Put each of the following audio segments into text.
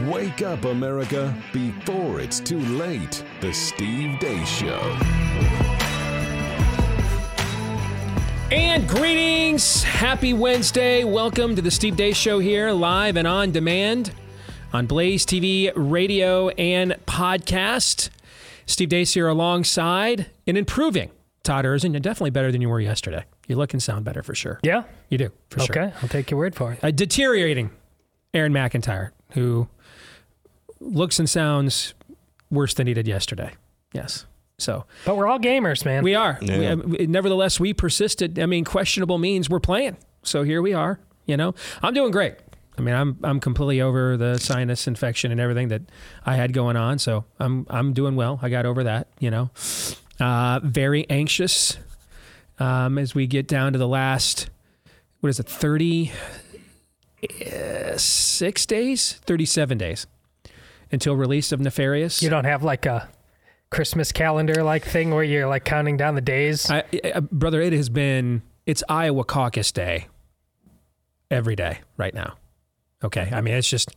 Wake up, America, before it's too late. The Steve Deace Show. And greetings. Happy Wednesday. Welcome to the Steve Deace Show here, live and on demand on Blaze TV, radio, and podcast. Steve Deace here alongside and improving Todd Erzen. You're definitely better than you were yesterday. You look and sound better for sure. Yeah, You do, for sure. okay. I'll take your word for it. A deteriorating Aaron McIntyre, who looks and sounds worse than he did yesterday. Yes. So But we're all gamers, man. we are. We- uh, nevertheless, we persisted. I mean, questionable means we're playing. So here we are. You know, I'm doing great. I mean, I'm I'm completely over the sinus infection and everything that I had going on. So I'm I'm doing well. I got over that. You know, uh, very anxious um, as we get down to the last. What is it? Thirty six days, thirty seven days until release of Nefarious. you don't have like a Christmas calendar like thing where you're like counting down the days. I, I, brother, it has been it's Iowa caucus day every day right now. Okay, I mean it's just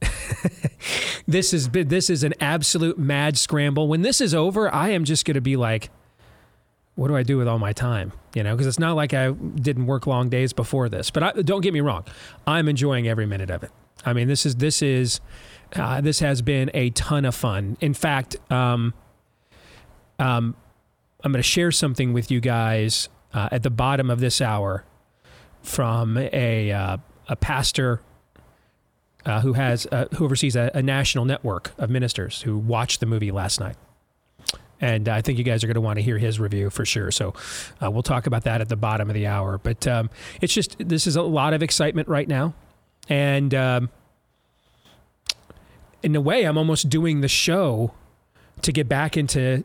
this is this is an absolute mad scramble. When this is over, I am just going to be like, what do I do with all my time? You know, because it's not like I didn't work long days before this. But I, don't get me wrong, I'm enjoying every minute of it. I mean, this is this is uh, this has been a ton of fun. In fact, um, um, I'm going to share something with you guys uh, at the bottom of this hour from a uh, a pastor uh, who has uh, who oversees a, a national network of ministers who watched the movie last night. And I think you guys are going to want to hear his review for sure. So uh, we'll talk about that at the bottom of the hour. But um, it's just this is a lot of excitement right now, and um, in a way, I'm almost doing the show to get back into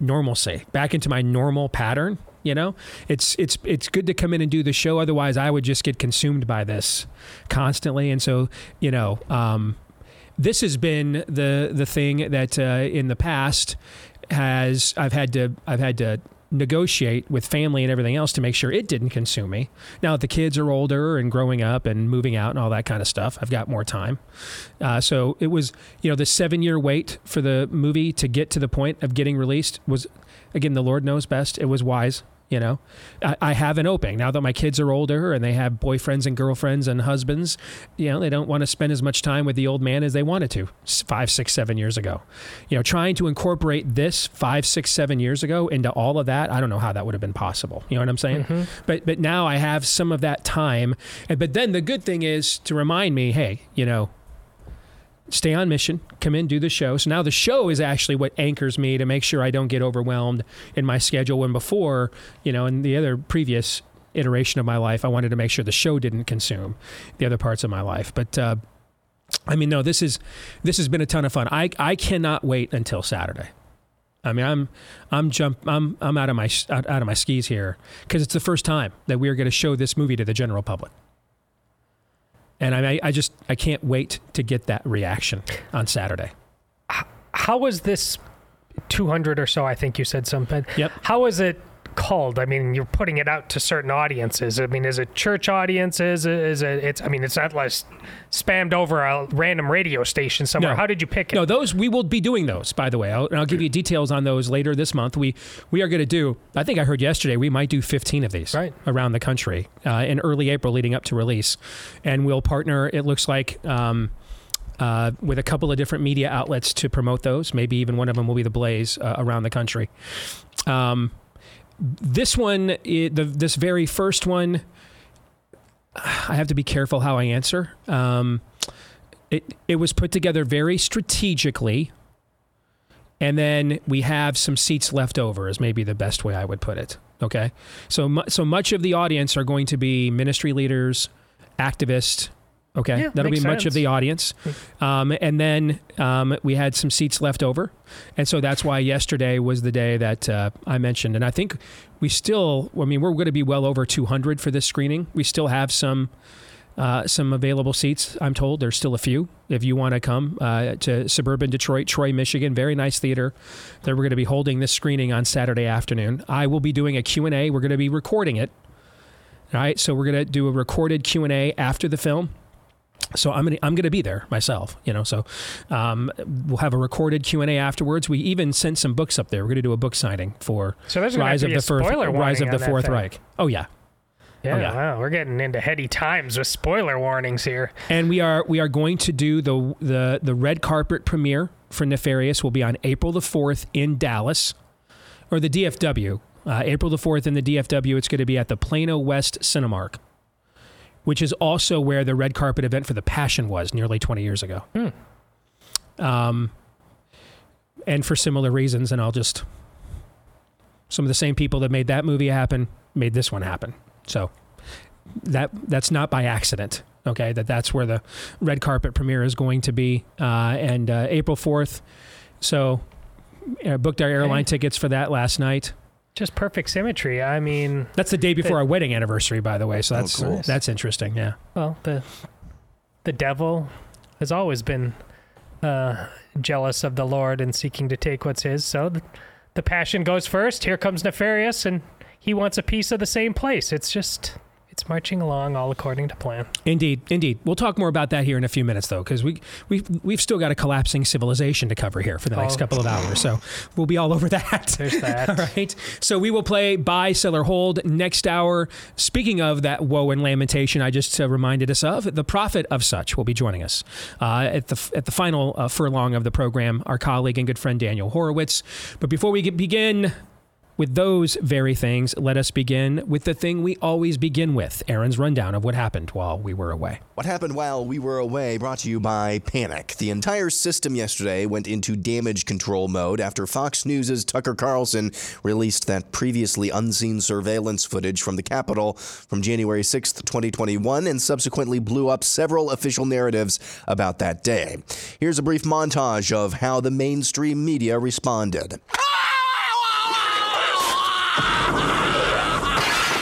normalcy, back into my normal pattern. You know, it's it's it's good to come in and do the show. Otherwise, I would just get consumed by this constantly. And so, you know, um, this has been the the thing that uh, in the past has I've had to I've had to negotiate with family and everything else to make sure it didn't consume me. Now that the kids are older and growing up and moving out and all that kind of stuff, I've got more time. Uh, so it was, you know, the seven year wait for the movie to get to the point of getting released was, again, the Lord knows best. It was wise. You know, I, I have an opening now that my kids are older and they have boyfriends and girlfriends and husbands. You know, they don't want to spend as much time with the old man as they wanted to five, six, seven years ago. You know, trying to incorporate this five, six, seven years ago into all of that, I don't know how that would have been possible. You know what I'm saying? Mm-hmm. But but now I have some of that time. And, but then the good thing is to remind me, hey, you know, stay on mission, come in, do the show. So now the show is actually what anchors me to make sure I don't get overwhelmed in my schedule. When before, you know, in the other previous iteration of my life, I wanted to make sure the show didn't consume the other parts of my life. But uh, I mean, no, this is this has been a ton of fun. I I cannot wait until Saturday. I mean, I'm I'm jump I'm I'm out of my out, out of my skis here because it's the first time that we are going to show this movie to the general public. And I, I just I can't wait to get that reaction on Saturday. How was this 200 or so? I think you said something. Yep. How was it called? I mean, you're putting it out to certain audiences. I mean, is it church audiences? Is it? It's. I mean, it's not like spammed over a random radio station somewhere. No. How did you pick it? No, those we will be doing those. By the way, I'll, and I'll give you details on those later this month. We we are going to do. I think I heard yesterday we might do 15 of these Right. around the country uh, in early April, leading up to release, and we'll partner. It looks like. Um, uh, with a couple of different media outlets to promote those. Maybe even one of them will be the Blaze uh, around the country. Um, this one, the this very first one, I have to be careful how I answer. Um, it it was put together very strategically, and then we have some seats left over. Is maybe the best way I would put it. Okay, so so much of the audience are going to be ministry leaders, activists, Okay, Yeah, that'll be makes much of the audience, um, and then um, we had some seats left over, and so that's why yesterday was the day that uh, I mentioned. And I think we still, I mean, we're going to be well over 200 for this screening. We still have some uh, some available seats. I'm told there's still a few. If you want to come uh, to suburban Detroit, Troy, Michigan, very nice theater. That we're going to be holding this screening on Saturday afternoon. I will be doing a Q and A. We're going to be recording it. All right, so we're going to do a recorded Q and A after the film. So I'm gonna I'm gonna be there myself, you know. So um, we'll have a recorded Q and A afterwards. We even sent some books up there. We're gonna do a book signing for So Rise of the Fourth Rise of the Fourth. Reich. Oh yeah, Yeah, yeah. wow, we're getting into heady times with spoiler warnings here. and we are we are going to do the the the red carpet premiere for Nefarious. Will be on April the fourth in Dallas, or the DFW. Uh, April the fourth in the DFW. It's going to be at the Plano West Cinemark, which is also where the red carpet event for The Passion was nearly twenty years ago. Um, and for similar reasons, and I'll just some of the same people that made that movie happen made this one happen. So that that's not by accident. Okay, that that's where the red carpet premiere is going to be, uh, and uh, April fourth. So uh, booked our airline tickets for that last night. Just perfect symmetry. I mean, That's the day before The- our wedding anniversary, by the way. So that's cool. that's interesting. Yeah. well, the the devil has always been uh, jealous of the Lord and seeking to take what's his. So the, the passion goes first. Here comes Nefarious, and he wants a piece of the same place. It's just it's marching along all according to plan. Indeed, indeed. We'll talk more about that here in a few minutes, though, because we we we've still got a collapsing civilization to cover here for the next Oh. couple of hours. So we'll be all over that. There's that. All right. So we will play buy, sell, or hold next hour. Speaking of that woe and lamentation, I just uh, reminded us of the prophet of such will be joining us uh, at the at the final uh, furlong of the program. Our colleague and good friend Daniel Horowitz. But before we get, begin. With those very things, let us begin with the thing we always begin with Aaron's rundown of what happened while we were away. What happened while we were away brought to you by Panic. The entire system yesterday went into damage control mode after Fox News' Tucker Carlson released that previously unseen surveillance footage from the Capitol from January 6th, 2021, and subsequently blew up several official narratives about that day. Here's a brief montage of how the mainstream media responded. Ah!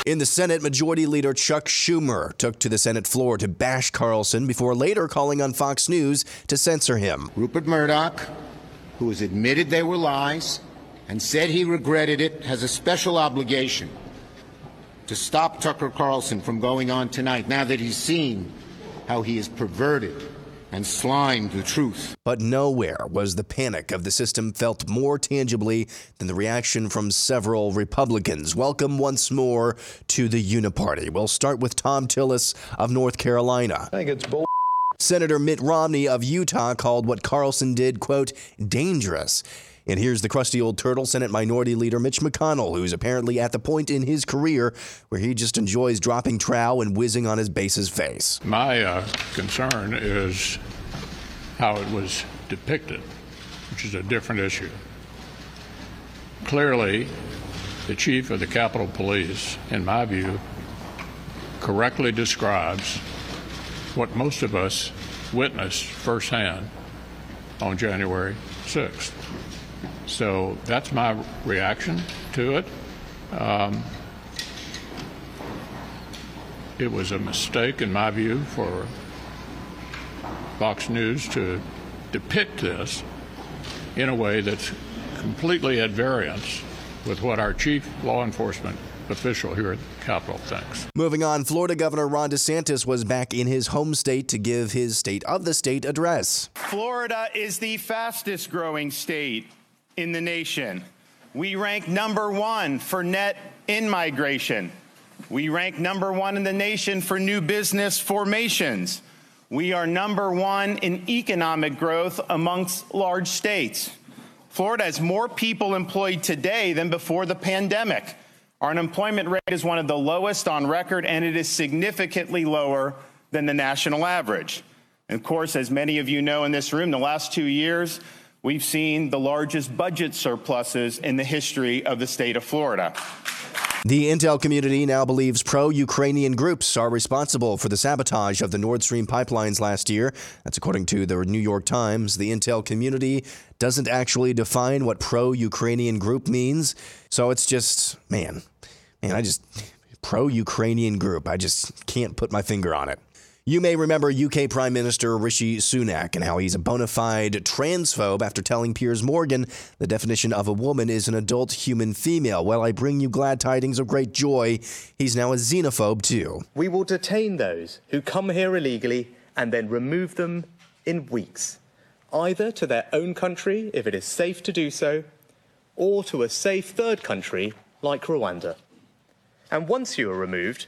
In the Senate, Majority Leader Chuck Schumer took to the Senate floor to bash Carlson before later calling on Fox News to censor him. Rupert Murdoch, who has admitted they were lies and said he regretted it, has a special obligation to stop Tucker Carlson from going on tonight now that he's seen how he is perverted and slimed the truth. But nowhere was the panic of the system felt more tangibly than the reaction from several Republicans. Welcome once more to the Uniparty. We'll start with Thom Tillis of North Carolina. I think it's bull. Senator Mitt Romney of Utah called what Carlson did, quote, dangerous. And here's the crusty old turtle, Senate Minority Leader Mitch McConnell, who's apparently at the point in his career where he just enjoys dropping trow and whizzing on his base's face. My uh, concern is how it was depicted, which is a different issue. Clearly, the chief of the Capitol Police, in my view, correctly describes what most of us witnessed firsthand on January 6th. So that's my reaction to it. Um, it was a mistake, in my view, for Fox News to depict this in a way that's completely at variance with what our chief law enforcement official here at the Capitol thinks. Moving on, Florida Governor Ron DeSantis was back in his home state to give his State of the State address. Florida is the fastest growing state in the nation. We rank number one for net in migration. We rank number one in the nation for new business formations. We are number one in economic growth amongst large states. Florida has more people employed today than before the pandemic. Our unemployment rate is one of the lowest on record, and it is significantly lower than the national average. And of course, as many of you know in this room, the last two years, we've seen the largest budget surpluses in the history of the state of Florida. The intel community now believes pro Ukrainian groups are responsible for the sabotage of the Nord Stream pipelines last year. That's according to the New York Times. The intel community doesn't actually define what pro Ukrainian group means. So it's just, man, man, I just, pro Ukrainian group. I just can't put my finger on it. You may remember UK Prime Minister Rishi Sunak and how he's a bona fide transphobe after telling Piers Morgan the definition of a woman is an adult human female. Well, I bring you glad tidings of great joy. He's now a xenophobe too. We will detain those who come here illegally and then remove them in weeks, either to their own country if it is safe to do so, or to a safe third country like Rwanda. And once you are removed,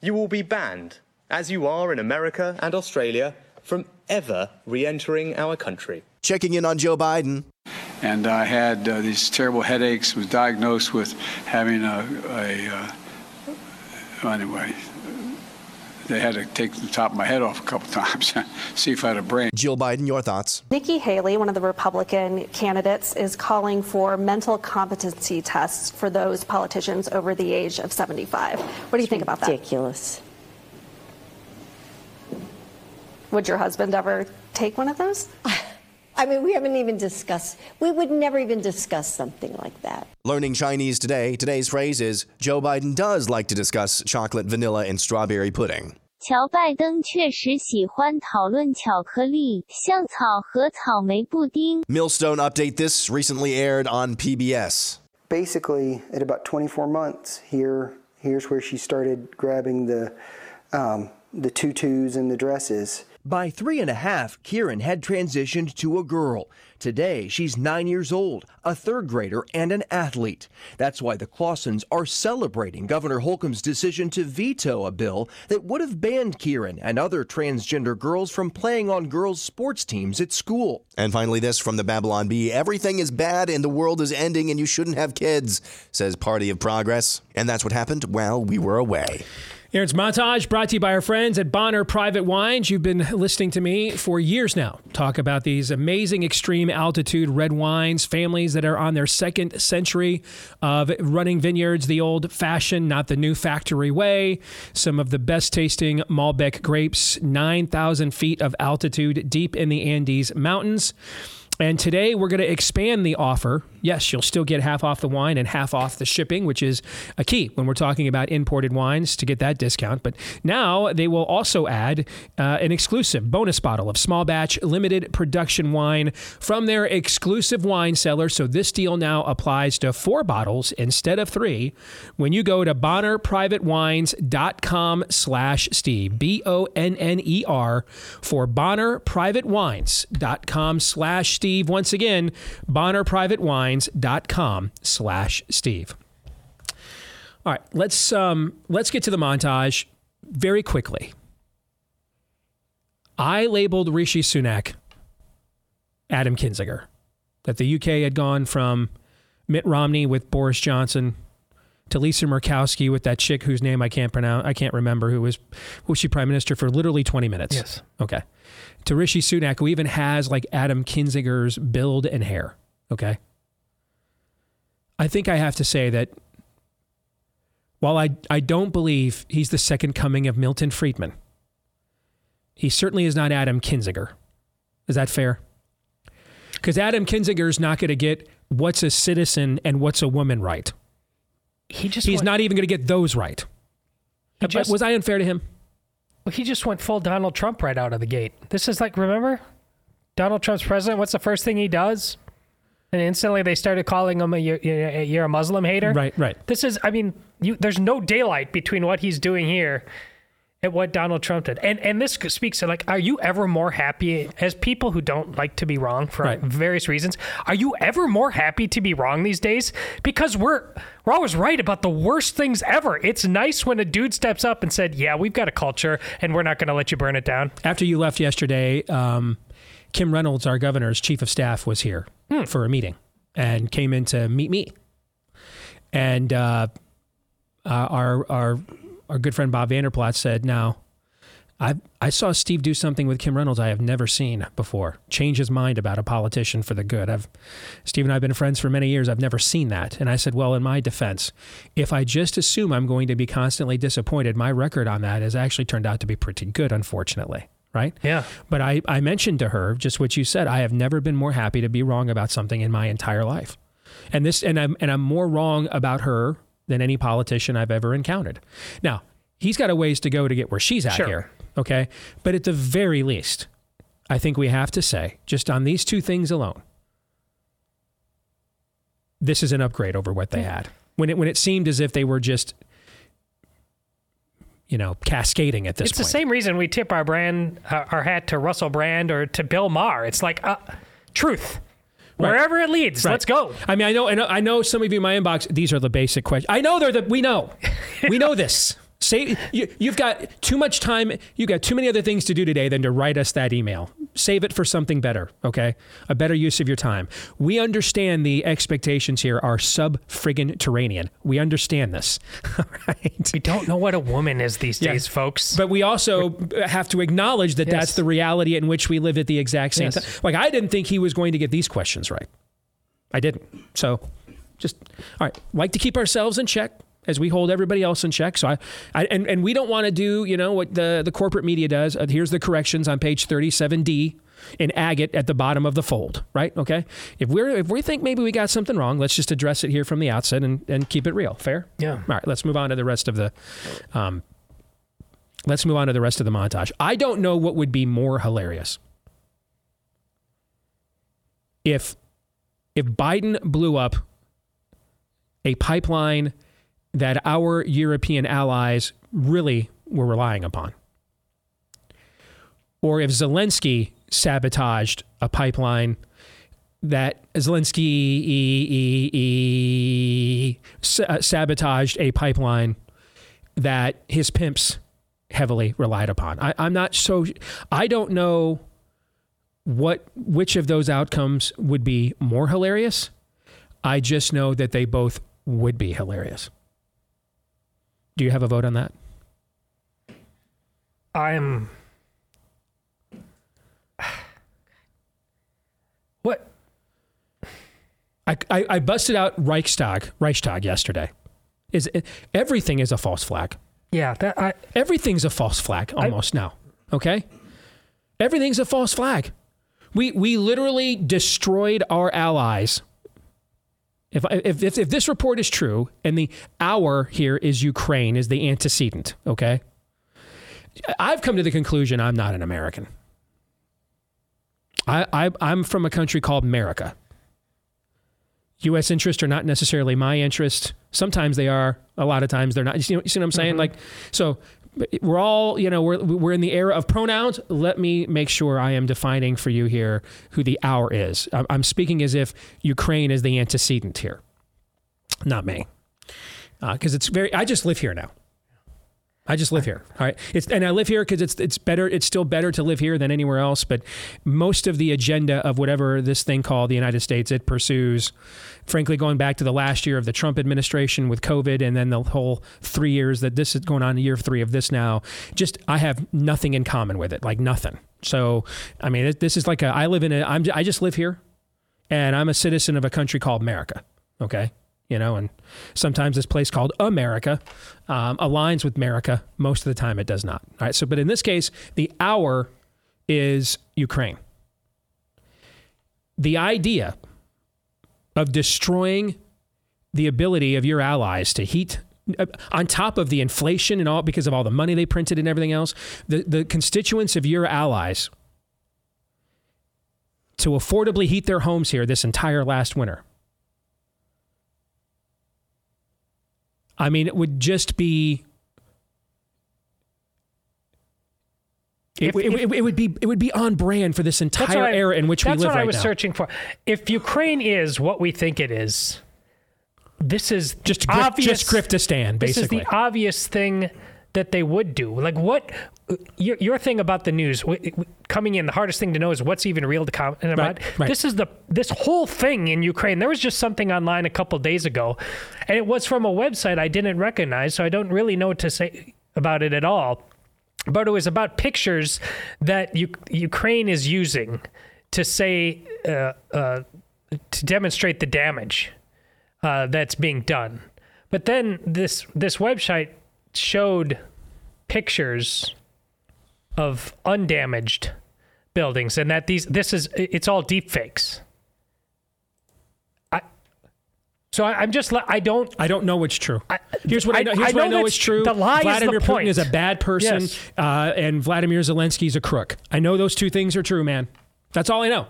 you will be banned as you are in America and Australia, from ever re entering our country. Checking in on Joe Biden. And I had uh, these terrible headaches, was diagnosed with having a, a uh, anyway, they had to take the top of my head off a couple times, see if I had a brain. Jill Biden, your thoughts? Nikki Haley, one of the Republican candidates, is calling for mental competency tests for those politicians over the age of 75. What do you think about that? Ridiculous. Would your husband ever take one of those? I mean, we haven't even discussed, we would never even discuss something like that. Learning Chinese today, today's phrase is Joe Biden does like to discuss chocolate, vanilla, and strawberry pudding. 乔拜登确实喜欢讨论巧克力、香草和草莓布丁。 Millstone update this recently aired on PBS. Basically, at about 24 months, here, here's where she started grabbing the, um, the tutus and the dresses. By three and a half, Kieran had transitioned to a girl. Today, she's nine years old, a third grader, and an athlete. That's why the Clausens are celebrating Governor Holcomb's decision to veto a bill that would have banned Kieran and other transgender girls from playing on girls' sports teams at school. And finally, this from the Babylon Bee Everything is bad and the world is ending and you shouldn't have kids, says Party of Progress. And that's what happened while we were away. Aaron's Montage brought to you by our friends at Bonner Private Wines. You've been listening to me for years now talk about these amazing extreme altitude red wines, families that are on their second century of running vineyards the old fashioned, not the new factory way. Some of the best tasting Malbec grapes, 9,000 feet of altitude deep in the Andes Mountains. And today we're going to expand the offer. Yes, you'll still get half off the wine and half off the shipping, which is a key when we're talking about imported wines to get that discount. But now they will also add uh, an exclusive bonus bottle of small batch limited production wine from their exclusive wine cellar. So this deal now applies to four bottles instead of three when you go to bonnerprivatewines.com slash Steve, B O N N E R, for bonnerprivatewines.com slash Steve. Once again, bonnerprivatewines.com slash Steve. All right, let's um, let's get to the montage very quickly. I labeled Rishi Sunak Adam Kinzinger, that the UK had gone from Mitt Romney with Boris Johnson to Lisa Murkowski with that chick whose name I can't pronounce, I can't remember, who was was she prime minister for literally 20 minutes. Yes. Okay. To Rishi Sunak, who even has like Adam Kinzinger's build and hair. Okay. I think I have to say that while I, I don't believe he's the second coming of Milton Friedman, he certainly is not Adam Kinzinger. Is that fair? Because Adam Kinzinger is not going to get what's a citizen and what's a woman right. He just He's went- not even going to get those right. Just- was I unfair to him? Well, he just went full Donald Trump right out of the gate. This is like, remember? Donald Trump's president, what's the first thing he does? And instantly they started calling him a you're, you're a Muslim hater. Right, right. This is, I mean, you, there's no daylight between what he's doing here and what Donald Trump did. And and this speaks to like, are you ever more happy as people who don't like to be wrong for Right. various reasons? Are you ever more happy to be wrong these days? Because we're we're always right about the worst things ever. It's nice when a dude steps up and said, "Yeah, we've got a culture, and we're not going to let you burn it down." After you left yesterday, um, Kim Reynolds, our governor's chief of staff, was here for a meeting and came in to meet me. And uh, uh, our our our good friend Bob Vander Plaats said, "Now, I I saw Steve do something with Kim Reynolds I have never seen before. Change his mind about a politician for the good. I've Steve and I have been friends for many years. I've never seen that. And I said, well, in my defense, if I just assume I'm going to be constantly disappointed, my record on that has actually turned out to be pretty good, unfortunately. Right? Yeah. But I, I mentioned to her just what you said. I have never been more happy to be wrong about something in my entire life. And this and I'm and I'm more wrong about her than any politician I've ever encountered. Now, he's got a ways to go to get where she's at Sure. here. Okay. But at the very least, I think we have to say, just on these two things alone, this is an upgrade over what they had. When it when it seemed as if they were just you know, cascading at this point. it's point. the same reason we tip our brand, uh, our hat to Russell Brand or to Bill Maher. It's like uh, truth. Right. Wherever it leads, Right. let's go. I mean, I know, I know, I know some of you in my inbox. These are the basic questions. I know they're the. We know, we know this. Say you, you've got too much time. You've got too many other things to do today than to write us that email. Save it for something better. Okay, a better use of your time. We understand the expectations here are sub friggin' Terranian. We understand this. All right. We don't know what a woman is these days, folks. But we also have to acknowledge that that's the reality in which we live at the exact same Yes. time. Like I didn't think he was going to get these questions right. I didn't. So just all right. Like to keep ourselves in check as we hold everybody else in check. So I, I and, and we don't want to do, you know, what the, the corporate media does. Uh, here's the corrections on page 37D in agate at the bottom of the fold, right? Okay. If we're if we think maybe we got something wrong, let's just address it here from the outset and, and keep it real. Fair? Yeah. All right, let's move on to the rest of the um, let's move on to the rest of the montage. I don't know what would be more hilarious. If if Biden blew up a pipeline that our European allies really were relying upon. Or if Zelensky sabotaged a pipeline that Zelensky e- e- e- uh, sabotaged a pipeline that his pimps heavily relied upon. I, I'm not so. I don't know what which of those outcomes would be more hilarious. I just know that they both would be hilarious. Do you have a vote on that? I'm. What? I, I, I busted out Reichstag Reichstag yesterday. Is everything is a false flag? Yeah, that I, everything's a false flag almost now. Okay, everything's a false flag. We we literally destroyed our allies. If, if, if, if this report is true and the our here is Ukraine is the antecedent, okay? I've come to the conclusion I'm not an American. I, I I'm from a country called America. U.S. interests are not necessarily my interest. Sometimes they are. A lot of times they're not. You see, you see what I'm saying? Mhm. Like, so we're all, you know, we're we're in the era of pronouns. Let me make sure I am defining for you here who the our is. I'm, speaking as if Ukraine is the antecedent here, not me, uh, because it's very. I just live here now. I just live here. All right. It's and I live here because it's it's better. It's still better to live here than anywhere else. But most of the agenda of whatever this thing called the United States it pursues, frankly, going back to the last year of the Trump administration with COVID, and then the whole three years that this is going on, year three of this now. Just I have nothing in common with it, like nothing. So I mean, it- this is like a I live in a I'm I just live here, and I'm a citizen of a country called America. Okay. You know, and sometimes this place called America um, aligns with America. Most of the time, it does not. All right. So, but in this case, the hour is Ukraine. The idea of destroying the ability of your allies to heat uh, on top of the inflation and all because of all the money they printed and everything else the, the constituents of your allies to affordably heat their homes here this entire last winter I mean, it would just be. It, If- it, it, it would be it would be on brand for this entire I- era in which we live. that's what right I was now. searching for. If Ukraine is what we think it is, this is Just obvious. just Griftistan, This is basically. the obvious thing that they would do. Like what? Your, your thing about the news coming in, the hardest thing to know is what's even real to comment about. right. This is the this whole thing in Ukraine. There was just something online a couple days ago, and it was from a website I didn't recognize, so I don't really know what to say about it at all. but it was about pictures that U- Ukraine is using to say uh, uh, to demonstrate the damage uh, that's being done. But then this this website showed pictures of undamaged buildings, and that these this is it's all deep fakes. I, so I, I'm just I don't I don't know what's true. Here's what I, I- know. Here's I what I know know is true. the lie is the Vladimir Putin point. is a bad person, Yes. uh, and Vladimir Zelensky is a crook. I know those two things are true, man. That's all I know.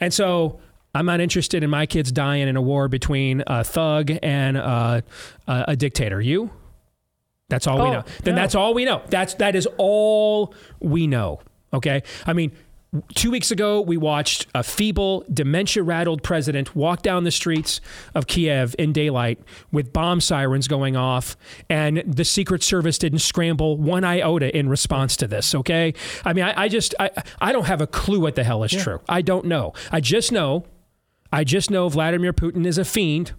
And so I'm not interested in my kids dying in a war between a thug and uh, a, a dictator. You? That's all we Oh, know. Then no. that's all we know. That's that is all we know. Okay. I mean, two weeks ago we watched a feeble, dementia-rattled president walk down the streets of Kiev in daylight with bomb sirens going off, and the Secret Service didn't scramble one iota in response to this. Okay. I mean, I, I just I I don't have a clue what the hell is true. I don't know. I just know. I just know Vladimir Putin is a fiend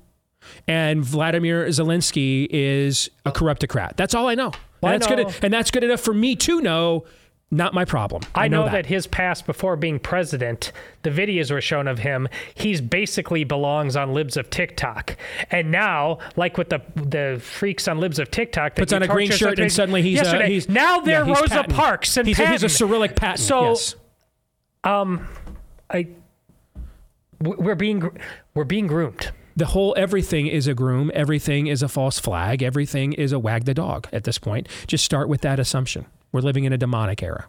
and Vladimir Zelensky is a corruptocrat. That's all I know. Well, I and that's know- good. And that's good enough for me to know. Not my problem. I know, that. his past before being president, the videos were shown of him. He's basically belongs on Libs of TikTok, and now, like with the the freaks on Libs of TikTok, that Puts on a green shirt and suddenly he's, uh, he's- now they're yeah, he's Rosa Patton. Parks and he's, a- he's a Cyrillic Patton. So, yes. um, I we're being we're being groomed. The whole everything is a groom, everything is a false flag, everything is a wag the dog at this point. Just start with that assumption. We're living in a demonic era.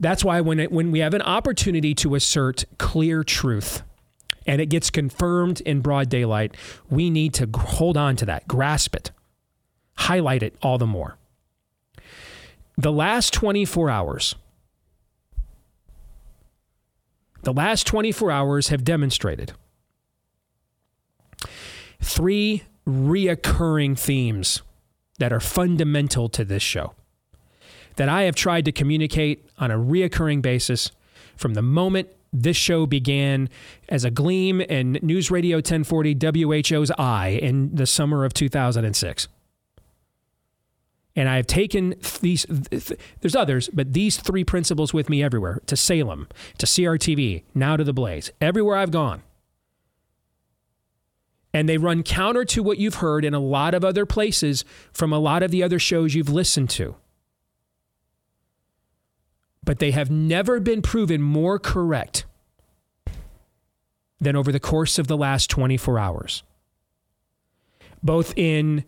That's why when it, when we have an opportunity to assert clear truth and it gets confirmed in broad daylight, we need to hold on to that, grasp it, highlight it all the more. The last 24 hours the last 24 hours have demonstrated three reoccurring themes that are fundamental to this show that I have tried to communicate on a reoccurring basis from the moment this show began as a gleam in News Radio 1040 WHO's eye in the summer of 2006. And I have taken these, th- th- there's others, but these three principles with me everywhere to Salem, to CRTV, now to the Blaze, everywhere I've gone. And they run counter to what you've heard in a lot of other places from a lot of the other shows you've listened to. But they have never been proven more correct than over the course of the last 24 hours. Both in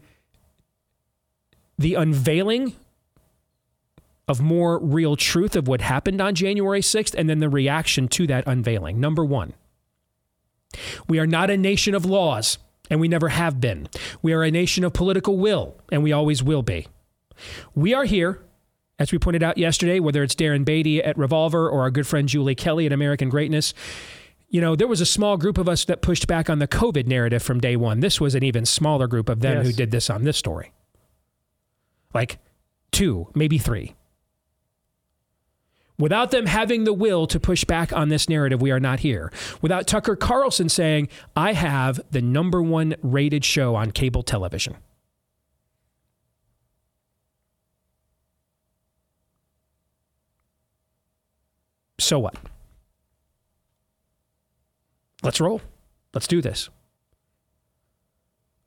the unveiling of more real truth of what happened on January 6th and then the reaction to that unveiling. Number one, we are not a nation of laws, and we never have been. We are a nation of political will, and we always will be. We are here, as we pointed out yesterday, whether it's Darren Beattie at Revolver or our good friend Julie Kelly at American Greatness. You know, there was a small group of us that pushed back on the COVID narrative from day one. This was an even smaller group of them Yes. who did this on this story. Like two, maybe three. Without them having the will to push back on this narrative, we are not here. Without Tucker Carlson saying, I have the number one rated show on cable television. So what? Let's roll. Let's do this.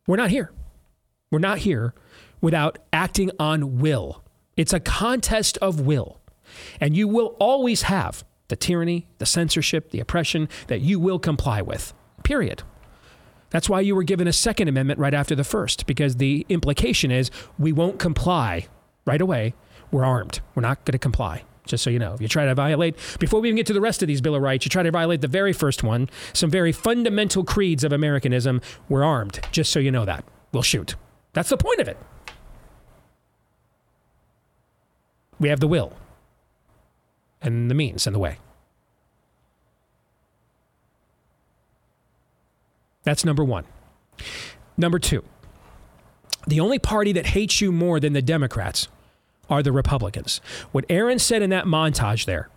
We're not here. We're not here without acting on will. It's a contest of will. And you will always have the tyranny, the censorship, the oppression that you will comply with. Period. That's why you were given a Second Amendment right after the First, because the implication is we won't comply right away. We're armed. We're not going to comply. Just so you know, if you try to violate, before we even get to the rest of these Bill of Rights, you try to violate the very first one, some very fundamental creeds of Americanism, we're armed. Just so you know that. We'll shoot. That's the point of it. We have the will and the means and the way. That's number one. Number two, the only party that hates you more than the Democrats are the Republicans. What Aaron said in that montage there,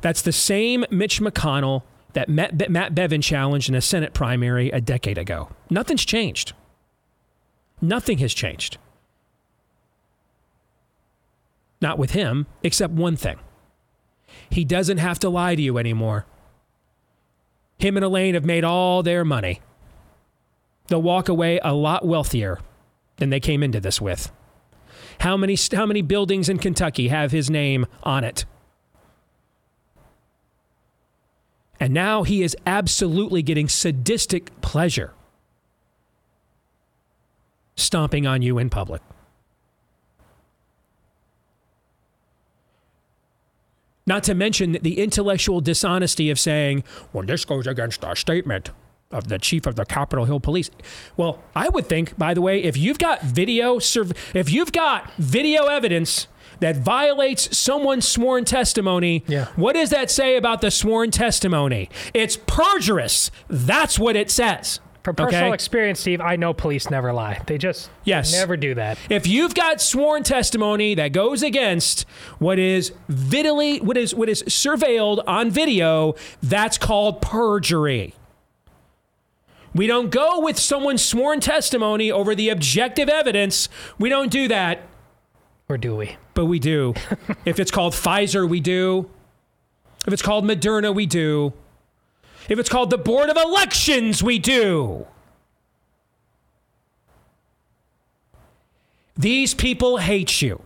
that's the same Mitch McConnell that Matt, Be- Matt Bevin challenged in a Senate primary a decade ago. Nothing's changed. Nothing has changed. Not with him, except one thing. He doesn't have to lie to you anymore. Him and Elaine have made all their money. They'll walk away a lot wealthier than they came into this with. How many how many buildings in Kentucky have his name on it? And now he is absolutely getting sadistic pleasure stomping on you in public. Not to mention the intellectual dishonesty of saying, well, this goes against our statement of the chief of the Capitol Hill Police. Well, I would think, by the way, if you've got video, if you've got video evidence that violates someone's sworn testimony, Yeah. what does that say about the sworn testimony? It's perjurous. That's what it says. From personal Okay? experience, Steve, I know police never lie. They just Yes. never do that. If you've got sworn testimony that goes against what is vitally what is what is surveilled on video, that's called perjury. We don't go with someone's sworn testimony over the objective evidence. We don't do that. Or do we? But we do. if it's called Pfizer, we do. If it's called Moderna, we do. If it's called the Board of Elections, we do. These people hate you.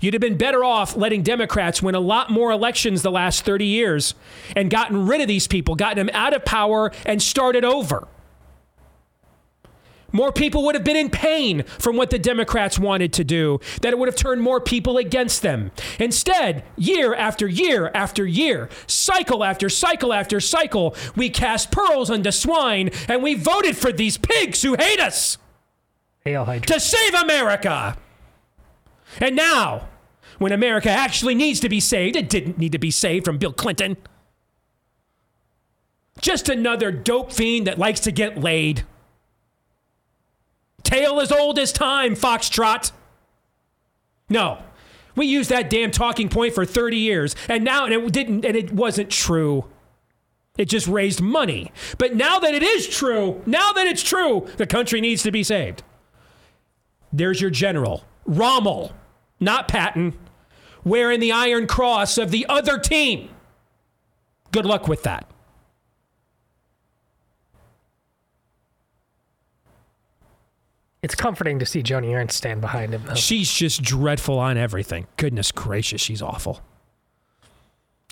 You'd have been better off letting Democrats win a lot more elections the last 30 years and gotten rid of these people, gotten them out of power, and started over. More people would have been in pain from what the Democrats wanted to do, that it would have turned more people against them. Instead, year after year after year, cycle after cycle after cycle, we cast pearls unto swine and we voted for these pigs who hate us Hail to save America. And now, when America actually needs to be saved, it didn't need to be saved from Bill Clinton. Just another dope fiend that likes to get laid. Tale as old as time, Foxtrot. No. We used that damn talking point for 30 years, and now and it didn't and it wasn't true. It just raised money. But now that it is true, now that it's true, the country needs to be saved. There's your general, Rommel, not Patton, wearing the Iron Cross of the other team. Good luck with that. It's comforting to see Joni Ernst stand behind him, though. She's just dreadful on everything. Goodness gracious, she's awful.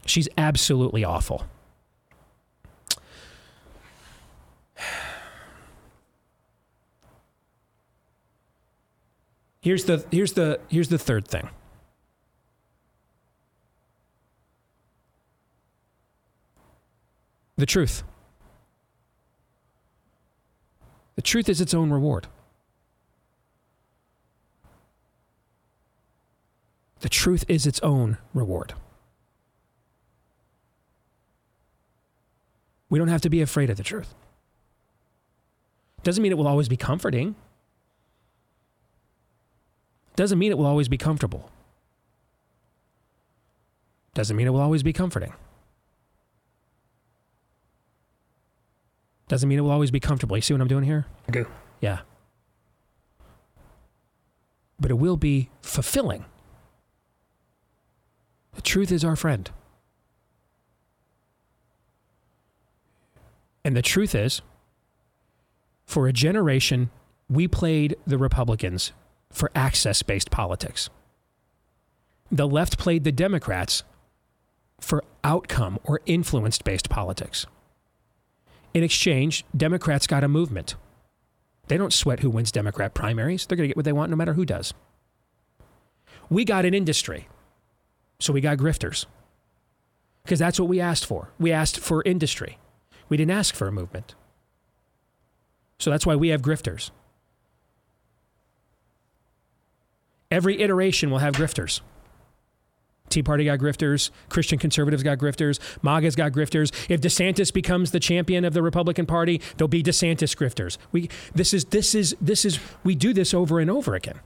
She's absolutely awful. Here's the here's the here's the third thing. The truth. The truth is its own reward. The truth is its own reward. We don't have to be afraid of the truth. Doesn't mean it will always be comforting. Doesn't mean it will always be comfortable. Doesn't mean it will always be comforting. Doesn't mean it will always be comfortable. You see what I'm doing here? I do. Yeah. But it will be fulfilling. The truth is our friend. And the truth is, for a generation, we played the Republicans for access based politics. The left played the Democrats for outcome or influence based politics. In exchange, Democrats got a movement. They don't sweat who wins Democrat primaries. They're going to get what they want no matter who does. We got an industry. So we got grifters. Because that's what we asked for. We asked for industry. We didn't ask for a movement. So that's why we have grifters. Every iteration will have grifters. Tea Party got grifters. Christian conservatives got grifters. MAGA's got grifters. If DeSantis becomes the champion of the Republican Party, there'll be DeSantis grifters. We this is this is this is we do this over and over again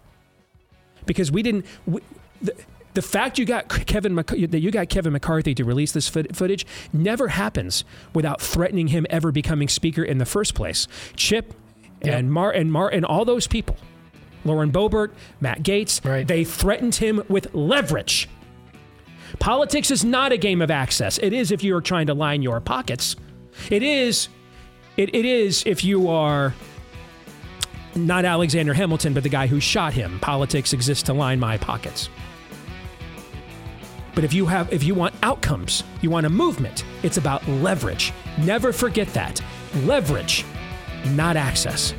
because we didn't. We, the, the fact you got Kevin that you got Kevin McCarthy to release this foot, footage never happens without threatening him ever becoming speaker in the first place. Chip and Mar and Mar and all those people Lauren Boebert, Matt Gaetz. They threatened him with leverage. Politics is not a game of access. It is if you are trying to line your pockets. It is it, it is if you are not Alexander Hamilton, but the guy who shot him. Politics exists to line my pockets. But if you have if you want outcomes, you want a movement, it's about leverage. Never forget that. Leverage, not access.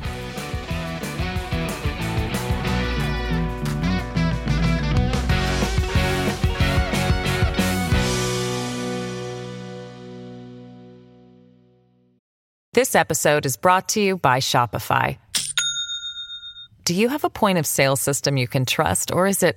This episode is brought to you by Shopify. Do you have a point of sale system you can trust, or is it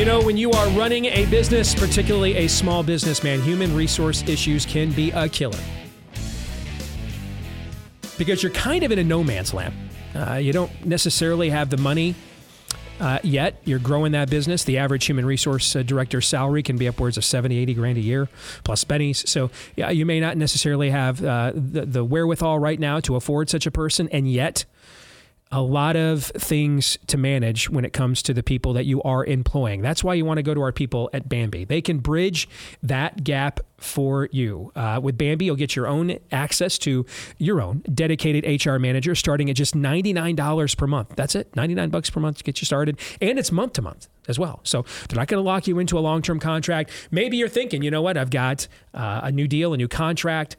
You know, when you are running a business, particularly a small business, man, human resource issues can be a killer. Because you're kind of in a no man's land. Uh, you don't necessarily have the money uh, yet. You're growing that business. The average human resource uh, director salary can be upwards of 70, 80 grand a year, plus bennies. So yeah, you may not necessarily have uh, the, the wherewithal right now to afford such a person, and yet a lot of things to manage when it comes to the people that you are employing. That's why you want to go to our people at Bambee. They can bridge that gap for you. Uh, with Bambee, you'll get your own access to your own dedicated HR manager starting at just $99 per month. That's it, 99 bucks per month to get you started. And it's month to month as well. So they're not going to lock you into a long term contract. Maybe you're thinking, you know what, I've got uh, a new deal, a new contract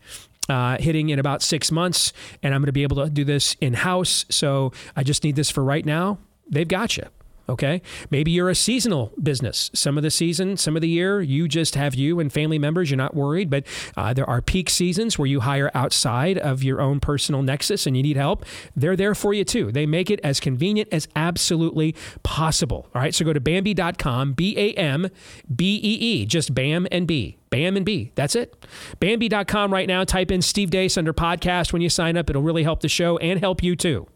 uh, hitting in about six months, and I'm going to be able to do this in house. So I just need this for right now. They've got you. Okay. Maybe you're a seasonal business. Some of the season, some of the year, you just have you and family members. You're not worried, but uh, there are peak seasons where you hire outside of your own personal nexus and you need help. They're there for you too. They make it as convenient as absolutely possible. All right. So go to Bambee.com, B A M B E E, just BAM and B. BAM and B. That's it. Bambee.com right now. Type in Steve Deace under podcast when you sign up. It'll really help the show and help you too.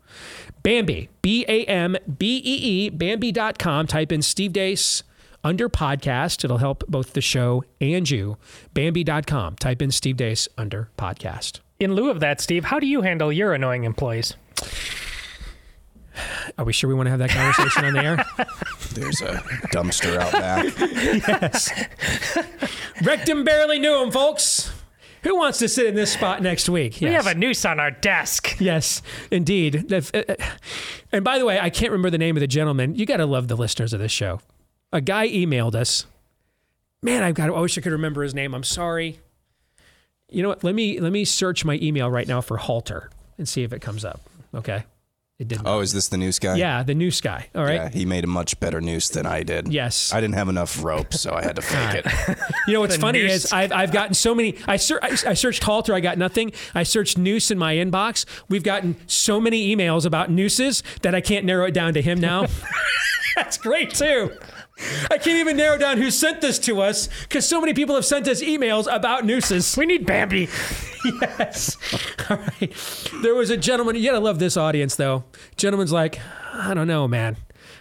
Bambee, B A M B E E, Bambee.com. Type in Steve Deace under podcast. It'll help both the show and you. Bambee.com. Type in Steve Deace under podcast. In lieu of that, Steve, how do you handle your annoying employees? Are we sure we want to have that conversation on the air? There's a dumpster out back. yes. Rectum barely knew him, folks. Who wants to sit in this spot next week? We have a noose on our desk. Yes, indeed. uh, And by the way, I can't remember the name of the gentleman. You got to love the listeners of this show. A guy emailed us. Man, I've got. I wish I could remember his name. I'm sorry. You know what? Let me let me search my email right now for halter and see if it comes up. Okay. It didn't. Oh, is this the noose guy? Yeah, the noose guy. All right. Yeah, he made a much better noose than I did. Yes. I didn't have enough rope, so I had to fake it. You know what's The funny noose is I've, I've gotten so many. I, ser- I, I searched halter, I got nothing. I searched noose in my inbox. We've gotten so many emails about nooses that I can't narrow it down to him now. That's great too. I can't even narrow down who sent this to us because so many people have sent us emails about nooses. We need Bambee. yes. All right. There was a gentleman. You gotta love this audience though. Gentleman's like, I don't know, man.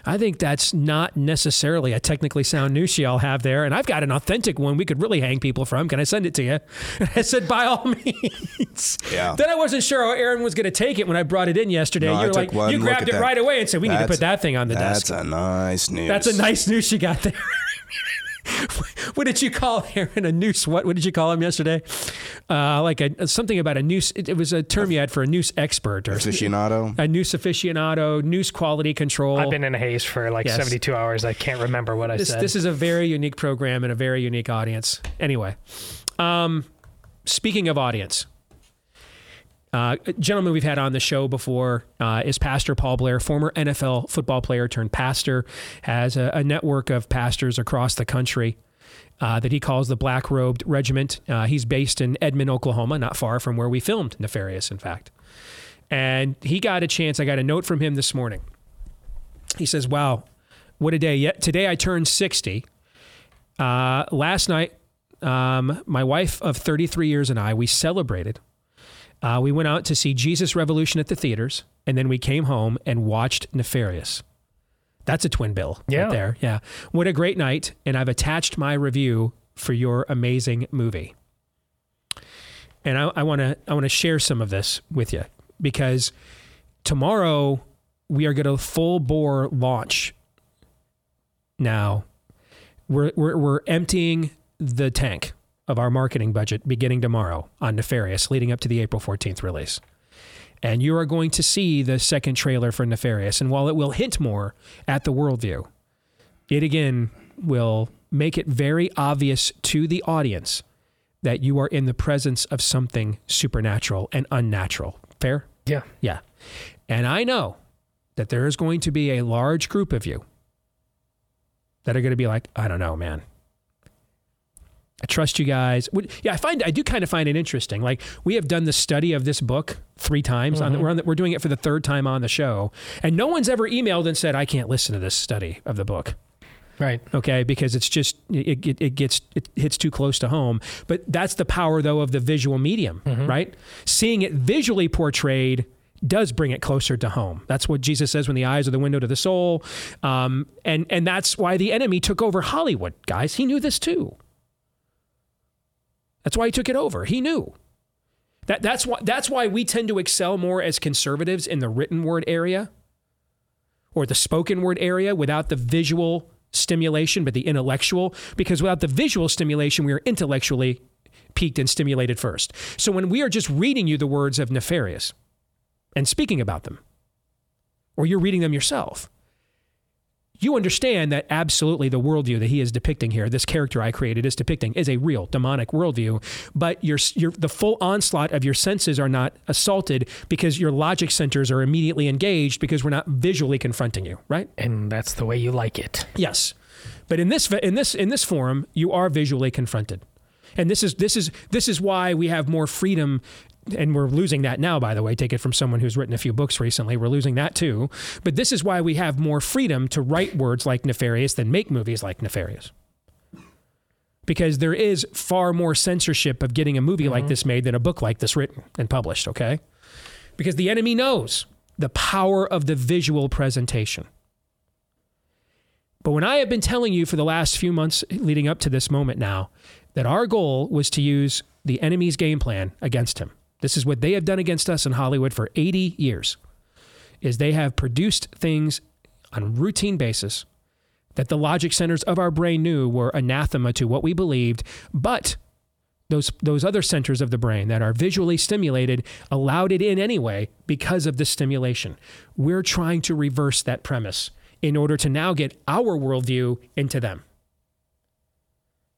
I think that's not necessarily a technically sound noose y'all have there, and I've got an authentic one we could really hang people from. Can I send it to you? And I said, by all means. Yeah. Then I wasn't sure how Aaron was going to take it when I brought it in yesterday. No, you were like, you grabbed it that. right away and said, we need to put that thing on the That's desk. That's a nice news. That's a nice noose you got there. what did you call Aaron? A noose? What? What did you call him yesterday? Uh, like a something about a noose. It, it was a term you had for a noose expert or aficionado. A noose aficionado. Noose quality control. I've been in a haze for like Yes. 72 hours. I can't remember what I this, said. this is a very unique program and a very unique audience. Anyway, um, speaking of audience, uh, a gentleman we've had on the show before uh, is Pastor Paul Blair, former NFL football player turned pastor, has a, a network of pastors across the country. Uh, that he calls the Black Robed Regiment. Uh, he's based in Edmond, Oklahoma, not far from where we filmed Nefarious, in fact. And he got a chance. I got a note from him this morning. He says, Wow, what a day. Yet today I turned 60. Uh, last night, um, my wife of 33 years and I, we celebrated. Uh, we went out to see Jesus Revolution at the theaters, and then we came home and watched Nefarious. That's a twin bill Yeah. right there. Yeah. What a great night. And I've attached my review for your amazing movie. And I want to I want to share some of this with you because tomorrow we are going to full bore launch. Now, we're, we're we're emptying the tank of our marketing budget beginning tomorrow on Nefarious, leading up to the April 14th release. And you are going to see the second trailer for Nefarious. And while it will hint more at the worldview, it again will make it very obvious to the audience that you are in the presence of something supernatural and unnatural. Fair? Yeah. Yeah. And I know that there is going to be a large group of you that are going to be like, I don't know, man. I trust you guys. Yeah, I find I do kind of find it interesting. Like we have done the study of this book three times. On the, Mhm. we're on the, we're doing it for the third time on the show, and no one's ever emailed and said I can't listen to this study of the book. Right. Okay, because it's just it, it, it gets it hits too close to home. But that's the power though of the visual medium, right? Seeing it visually portrayed does bring it closer to home. That's what Jesus says when the eyes are the window to the soul, um, and and that's why the enemy took over Hollywood, guys. He knew this too. That's why he took it over. He knew. That, that's why that's why we tend to excel more as conservatives in the written word area or the spoken word area without the visual stimulation, but the intellectual, because without the visual stimulation, we are intellectually peaked and stimulated first. So when we are just reading you the words of nefarious and speaking about them, or you're reading them yourself, you understand that absolutely the worldview that he is depicting here, this character I created is depicting, is a real demonic worldview. But your, your, the full onslaught of your senses are not assaulted because your logic centers are immediately engaged because we're not visually confronting you, right? And that's the way you like it. Yes, but in this in this in this forum, you are visually confronted, and this is this is this is why we have more freedom. And we're losing that now, by the way. Take it from someone who's written a few books recently. We're losing that too. But this is why we have more freedom to write words like nefarious than make movies like nefarious. Because there is far more censorship of getting a movie like mm-hmm. this made than a book like this written and published, okay? Because the enemy knows the power of the visual presentation. But when I have been telling you for the last few months leading up to this moment now that our goal was to use the enemy's game plan against him. This is what they have done against us in Hollywood for 80 years. Is they have produced things on routine basis that the logic centers of our brain knew were anathema to what we believed, but those those other centers of the brain that are visually stimulated allowed it in anyway because of the stimulation. We're trying to reverse that premise in order to now get our worldview into them.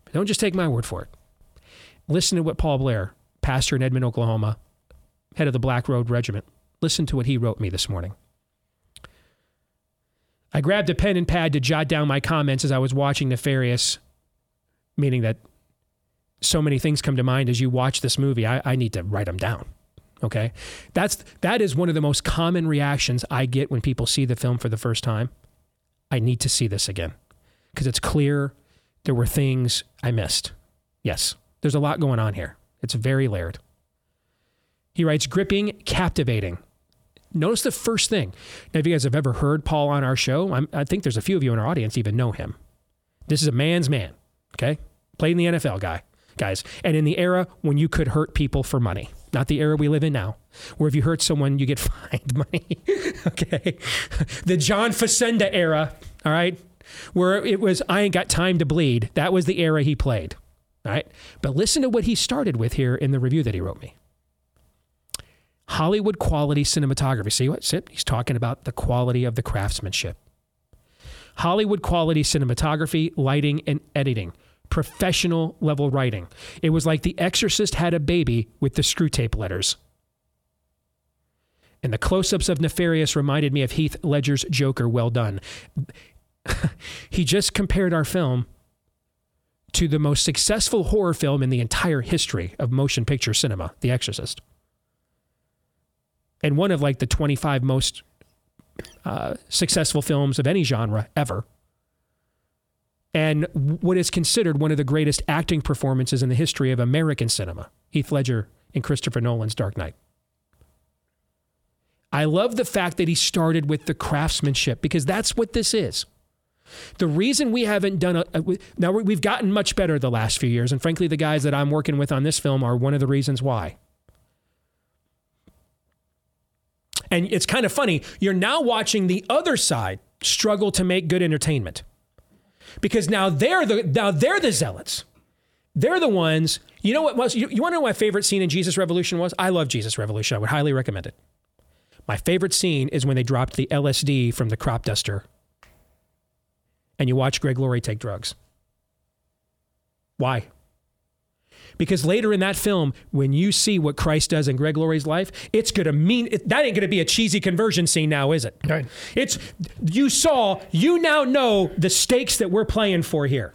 But don't just take my word for it. Listen to what Paul Blair, pastor in Edmond, Oklahoma, head of the Black Robed Regiment, listen to what he wrote me this morning. I grabbed a pen and pad to jot down my comments as I was watching Nefarious, meaning that so many things come to mind as you watch this movie. I, I need to write them down. Okay, that's that is one of the most common reactions I get when people see the film for the first time. I need to see this again because it's clear there were things I missed. Yes, there's a lot going on here. It's very layered. He writes, gripping, captivating. Notice the first thing. Now, if you guys have ever heard Paul on our show, I'm, I think there's a few of you in our audience even know him. This is a man's man. Okay, played in the NFL, guy, guys, and in the era when you could hurt people for money, not the era we live in now, where if you hurt someone, you get fined money. okay, the John Facenda era. All right, where it was I ain't got time to bleed. That was the era he played. All right, but listen to what he started with here in the review that he wrote me. Hollywood quality cinematography. See what? He's talking about the quality of the craftsmanship. Hollywood quality cinematography, lighting, and editing. Professional level writing. It was like The Exorcist had a baby with the Screwtape Letters. And the close ups of Nefarious reminded me of Heath Ledger's Joker. Well done. he just compared our film to the most successful horror film in the entire history of motion picture cinema, The Exorcist. and one of like the 25 most uh, successful films of any genre ever. And what is considered one of the greatest acting performances in the history of American cinema Heath Ledger in Christopher Nolan's Dark Knight. I love the fact that he started with the craftsmanship because that's what this is. The reason we haven't done a, a now we've gotten much better the last few years, and frankly, the guys that I'm working with on this film are one of the reasons why. And it's kind of funny. You're now watching the other side struggle to make good entertainment because now they're the now they're the zealots. They're the ones. You know what was? You, you want to know my favorite scene in Jesus Revolution was? I love Jesus Revolution. I would highly recommend it. My favorite scene is when they dropped the LSD from the crop duster and you watch Greg Laurie take drugs. Why? Because later in that film, when you see what Christ does in Greg Laurie's life, it's going to mean it, that ain't going to be a cheesy conversion scene now, is it? Right. It's you saw, you now know the stakes that we're playing for here.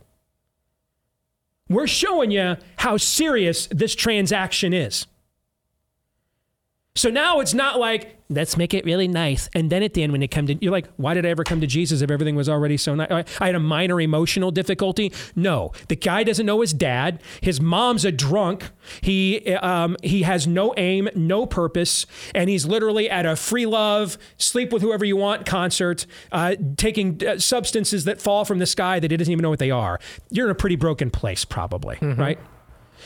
We're showing you how serious this transaction is. So now it's not like let's make it really nice, and then at the end when they come to, you're like, why did I ever come to Jesus if everything was already so nice? I had a minor emotional difficulty. No, the guy doesn't know his dad. His mom's a drunk. He um, he has no aim, no purpose, and he's literally at a free love, sleep with whoever you want concert, uh, taking uh, substances that fall from the sky that he doesn't even know what they are. You're in a pretty broken place, probably, mm-hmm. right?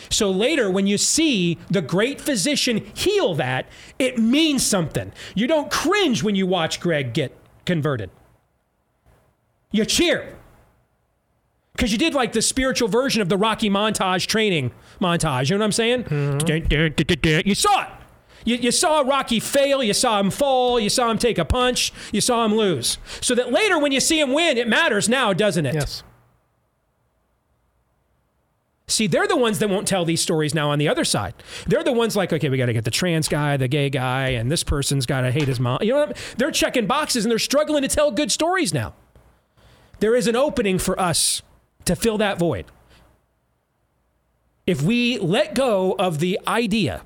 So later, when you see the great physician heal that, it means something. You don't cringe when you watch Greg get converted. You cheer. Because you did like the spiritual version of the Rocky montage training montage. You know what I'm saying? Mm-hmm. You saw it. You, you, saw Rocky fail, you saw him fall, you saw him take a punch, you saw him lose. So that later when you see him win, it matters now, doesn't it? Yes. See, they're the ones that won't tell these stories now on the other side. They're the ones like, okay, we got to get the trans guy, the gay guy, and this person's got to hate his mom. You know, what? they're checking boxes and they're struggling to tell good stories now. There is an opening for us to fill that void. If we let go of the idea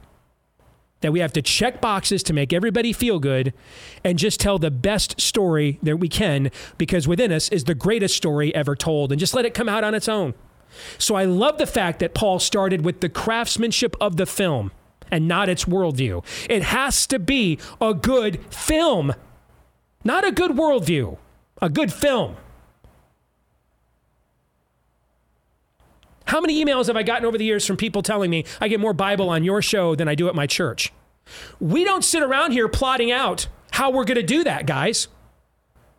that we have to check boxes to make everybody feel good and just tell the best story that we can, because within us is the greatest story ever told, and just let it come out on its own. So I love the fact that Paul started with the craftsmanship of the film and not its worldview. It has to be a good film, not a good worldview, a good film. How many emails have I gotten over the years from people telling me I get more Bible on your show than I do at my church? We don't sit around here plotting out how we're going to do that, guys.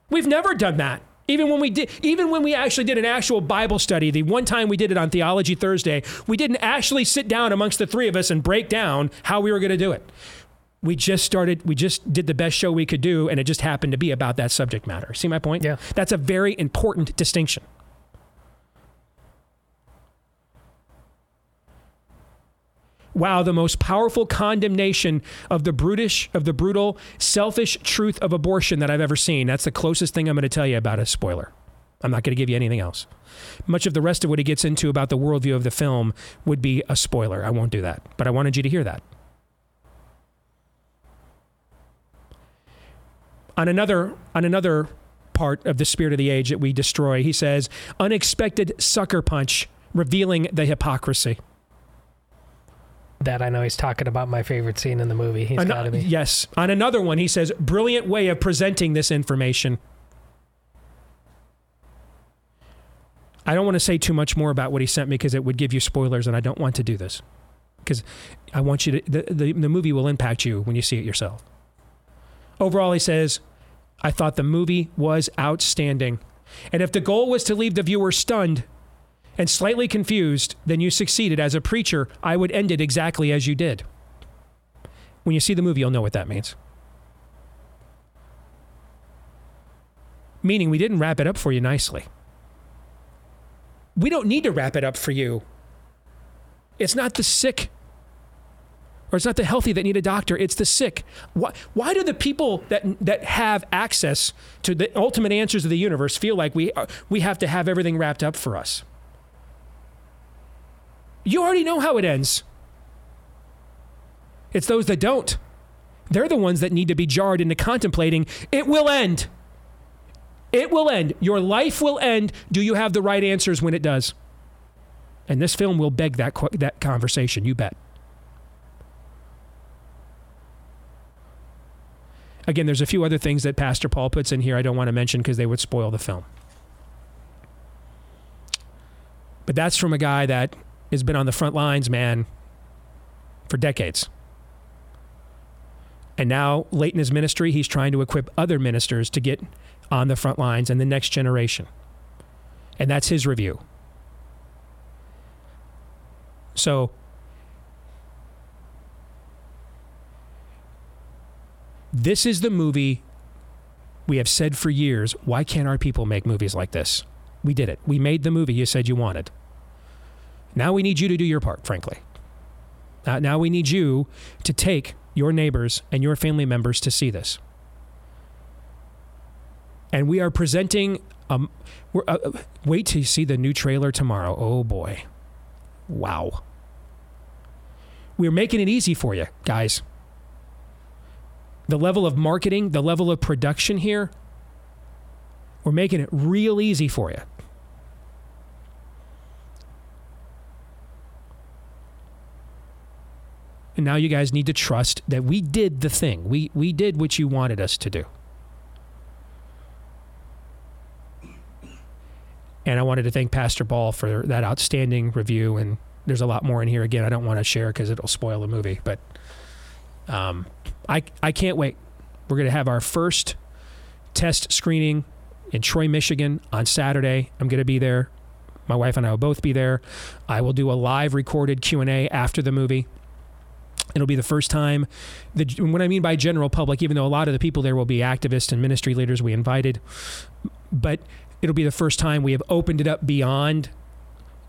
We've never done that. Even when we did, even when we actually did an actual Bible study, the one time we did it on Theology Thursday, we didn't actually sit down amongst the three of us and break down how we were going to do it. We just started, we just did the best show we could do, and it just happened to be about that subject matter. See my point? Yeah. That's a very important distinction. Wow, the most powerful condemnation of the brutish, of the brutal, selfish truth of abortion that I've ever seen. That's the closest thing I'm going to tell you about a spoiler. I'm not going to give you anything else. Much of the rest of what he gets into about the worldview of the film would be a spoiler. I won't do that, but I wanted you to hear that. On another, on another part of the spirit of the age that we destroy, he says, unexpected sucker punch revealing the hypocrisy that I know he's talking about my favorite scene in the movie. He's got to be. Yes. On another one, he says, brilliant way of presenting this information. I don't want to say too much more about what he sent me because it would give you spoilers, and I don't want to do this because I want you to. The, the, the movie will impact you when you see it yourself. Overall, he says, I thought the movie was outstanding. And if the goal was to leave the viewer stunned, and slightly confused, then you succeeded. As a preacher, I would end it exactly as you did. When you see the movie, you'll know what that means. Meaning, we didn't wrap it up for you nicely. We don't need to wrap it up for you. It's not the sick or it's not the healthy that need a doctor, it's the sick. Why, why do the people that, that have access to the ultimate answers of the universe feel like we, we have to have everything wrapped up for us? You already know how it ends. It's those that don't. They're the ones that need to be jarred into contemplating it will end. It will end. Your life will end. Do you have the right answers when it does? And this film will beg that, that conversation, you bet. Again, there's a few other things that Pastor Paul puts in here I don't want to mention because they would spoil the film. But that's from a guy that has been on the front lines, man, for decades. And now, late in his ministry, he's trying to equip other ministers to get on the front lines and the next generation. And that's his review. So, this is the movie we have said for years why can't our people make movies like this? We did it. We made the movie you said you wanted. Now we need you to do your part, frankly. Uh, now we need you to take your neighbors and your family members to see this. And we are presenting. Um, we're, uh, uh, wait you see the new trailer tomorrow. Oh boy. Wow. We're making it easy for you, guys. The level of marketing, the level of production here, we're making it real easy for you. And now you guys need to trust that we did the thing. We we did what you wanted us to do. And I wanted to thank Pastor Paul for that outstanding review. And there's a lot more in here. Again, I don't want to share because it'll spoil the movie. But um, I I can't wait. We're going to have our first test screening in Troy, Michigan on Saturday. I'm going to be there. My wife and I will both be there. I will do a live recorded Q&A after the movie. It'll be the first time. The, what I mean by general public, even though a lot of the people there will be activists and ministry leaders we invited, but it'll be the first time we have opened it up beyond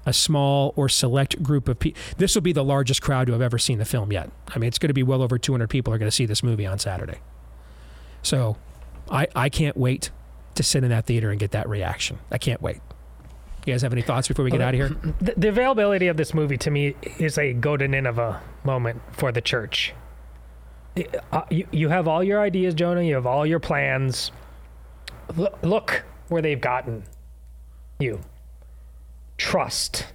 a small or select group of people. This will be the largest crowd to have ever seen the film yet. I mean, it's going to be well over 200 people are going to see this movie on Saturday. So I, I can't wait to sit in that theater and get that reaction. I can't wait. You guys have any thoughts before we get out of here? The, the availability of this movie to me is a go to Nineveh moment for the church. Uh, you, you have all your ideas, Jonah. You have all your plans. L- look where they've gotten you. Trust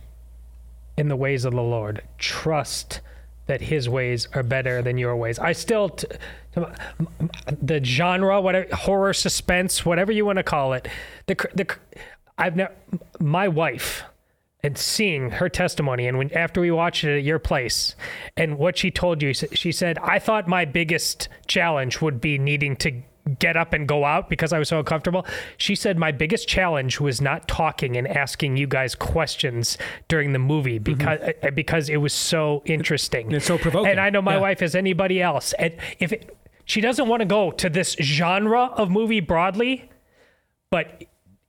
in the ways of the Lord. Trust that His ways are better than your ways. I still, the genre, whatever horror, suspense, whatever you want to call it, the the I've never my wife and seeing her testimony and when after we watched it at your place and what she told you she said I thought my biggest challenge would be needing to get up and go out because I was so uncomfortable. She said my biggest challenge was not talking and asking you guys questions during the movie because mm-hmm. because it was so interesting. It's so provoking. And I know my yeah. wife as anybody else. And if it, she doesn't want to go to this genre of movie broadly, but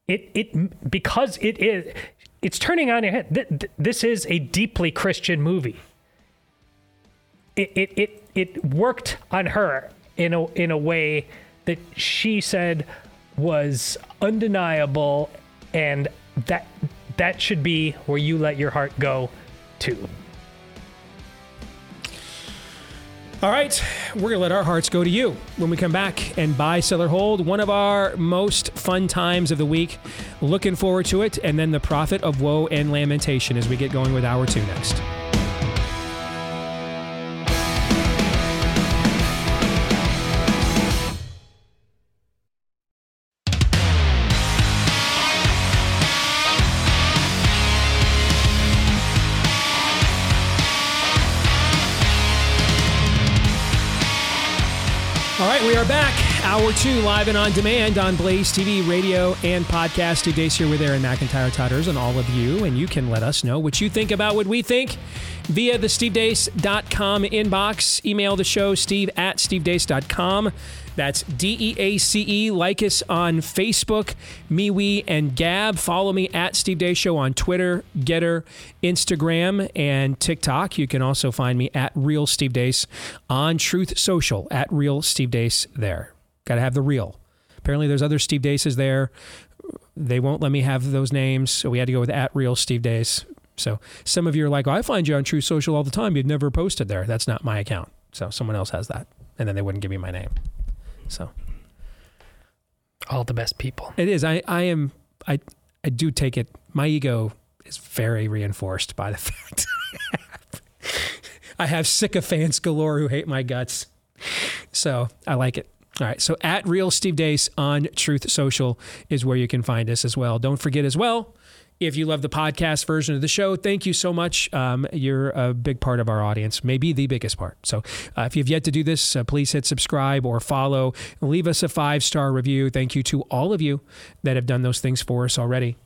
it it because it is it's turning on your head. This is a deeply Christian movie. It it it, it worked on her in a in a way that she said was undeniable and that that should be where you let your heart go to. All right, we're going to let our hearts go to you when we come back and buy, sell, or hold. One of our most fun times of the week. Looking forward to it. And then the prophet of woe and lamentation as we get going with hour two next. Hour two, live and on demand on Blaze TV, radio, and podcast. Deace here with Aaron McIntyre Tutters and all of you. And you can let us know what you think about what we think via the stevedeace.com inbox. Email the show, steve at stevedeace.com. That's D E A C E. Like us on Facebook, MeWe, and Gab. Follow me at Steve Deace Show on Twitter, Gettr, Instagram, and TikTok. You can also find me at Real Steve Deace on Truth Social at Real Steve Deace there. Got to have the real. Apparently, there's other Steve Deaces there. They won't let me have those names, so we had to go with at Real Steve Deace. So some of you are like, oh, I find you on Truth Social all the time. You've never posted there. That's not my account. So someone else has that. and then they wouldn't give me my name. So All the best people. it is. I I am. I I do take it. My ego is very reinforced by the fact I have, I have sycophants galore who hate my guts. So I like it. All right. So at Real Steve Deace on Truth Social is where you can find us as well. Don't forget as well. If you love the podcast version of the show, thank you so much. Um, you're a big part of our audience, maybe the biggest part. So uh, if you've yet to do this, uh, please hit subscribe or follow. Leave us a five star review. Thank you to all of you that have done those things for us already.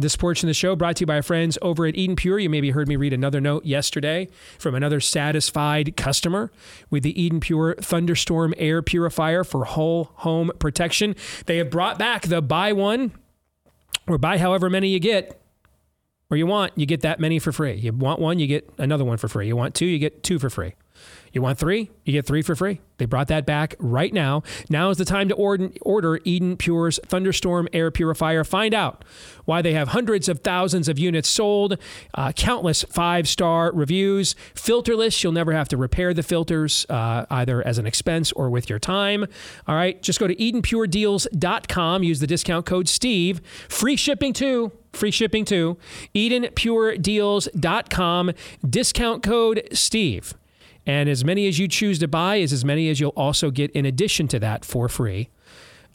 This portion of the show brought to you by our friends over at Eden Pure. You maybe heard me read another note yesterday from another satisfied customer with the Eden Pure Thunderstorm Air Purifier for whole home protection. They have brought back the buy one or buy however many you get or you want, you get that many for free. You want one, you get another one for free. You want two, you get two for free. You want three, you get three for free. They brought that back right now. Now is the time to order, Eden Pure's Thunderstorm Air Purifier. Find out why they have hundreds of thousands of units sold, uh, countless five star reviews, filterless. You'll never have to repair the filters uh, either as an expense or with your time. All right, just go to EdenPureDeals.com. Use the discount code Steve. Free shipping too. Free shipping too. EdenPureDeals.com. Discount code Steve. And as many as you choose to buy is as many as you'll also get in addition to that for free.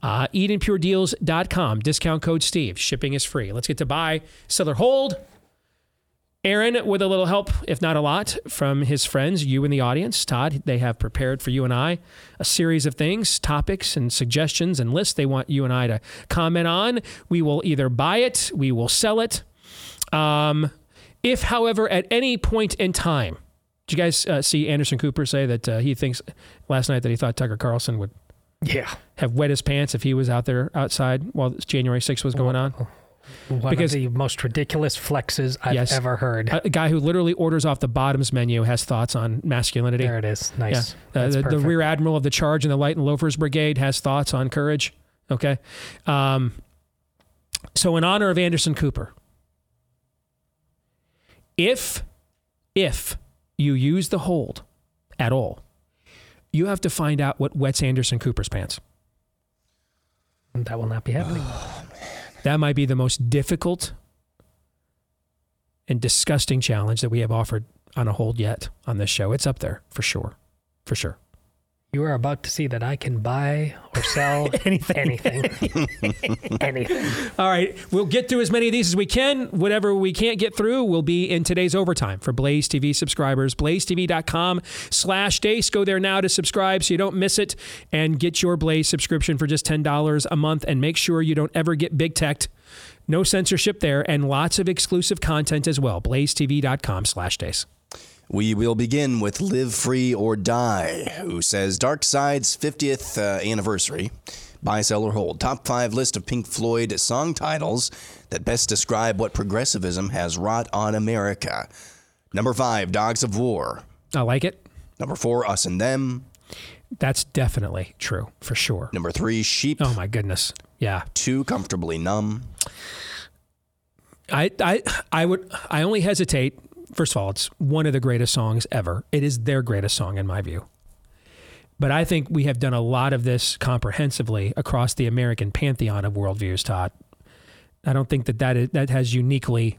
Uh, EdenPureDeals.com. Discount code Steve. Shipping is free. Let's get to buy, seller, hold. Aaron, with a little help, if not a lot, from his friends, you in the audience, Todd, they have prepared for you and I a series of things, topics, and suggestions and lists they want you and I to comment on. We will either buy it, we will sell it. Um, if, however, at any point in time, did you guys uh, see Anderson Cooper say that uh, he thinks last night that he thought Tucker Carlson would Yeah. have wet his pants if he was out there outside while January 6th was going on? One Because- of the most ridiculous flexes I've Yes. ever heard. A, a guy who literally orders off the bottoms menu has thoughts on masculinity. There it is. Nice. Yeah. Uh, the, the rear admiral of the charge in the Light and Loafers Brigade has thoughts on courage. Okay. Um, so, in honor of Anderson Cooper, if if you use the hold at all, you have to find out what wets Anderson Cooper's pants. That will not be happening. Oh, that might be the most difficult and disgusting challenge that we have offered on a hold yet on this show. It's up there for sure. For sure. You are about to see that I can buy or sell Anything. anything. anything. All right, we'll get through as many of these as we can. Whatever we can't get through will be in today's overtime for Blaze TV subscribers. BlazeTV.com slash Deace. Go there now to subscribe so you don't miss it and get your Blaze subscription for just $10 a month and make sure you don't ever get big teched. No censorship there and lots of exclusive content as well. BlazeTV.com slash Deace. We will begin with Live Free or Die, who says Dark Side's 50th uh, anniversary. Buy, sell, or hold. Top five list of Pink Floyd song titles that best describe what progressivism has wrought on America. Number five, Dogs of War. I like it. Number four, Us and Them. That's definitely true for sure. Number three, Sheep. Oh my goodness. Yeah. Two, Comfortably Numb. I, I I would I only hesitate. First of all, it's one of the greatest songs ever. It is their greatest song in my view. But I think we have done a lot of this comprehensively across the American pantheon of worldviews, Todd. I don't think that that, is, that has uniquely.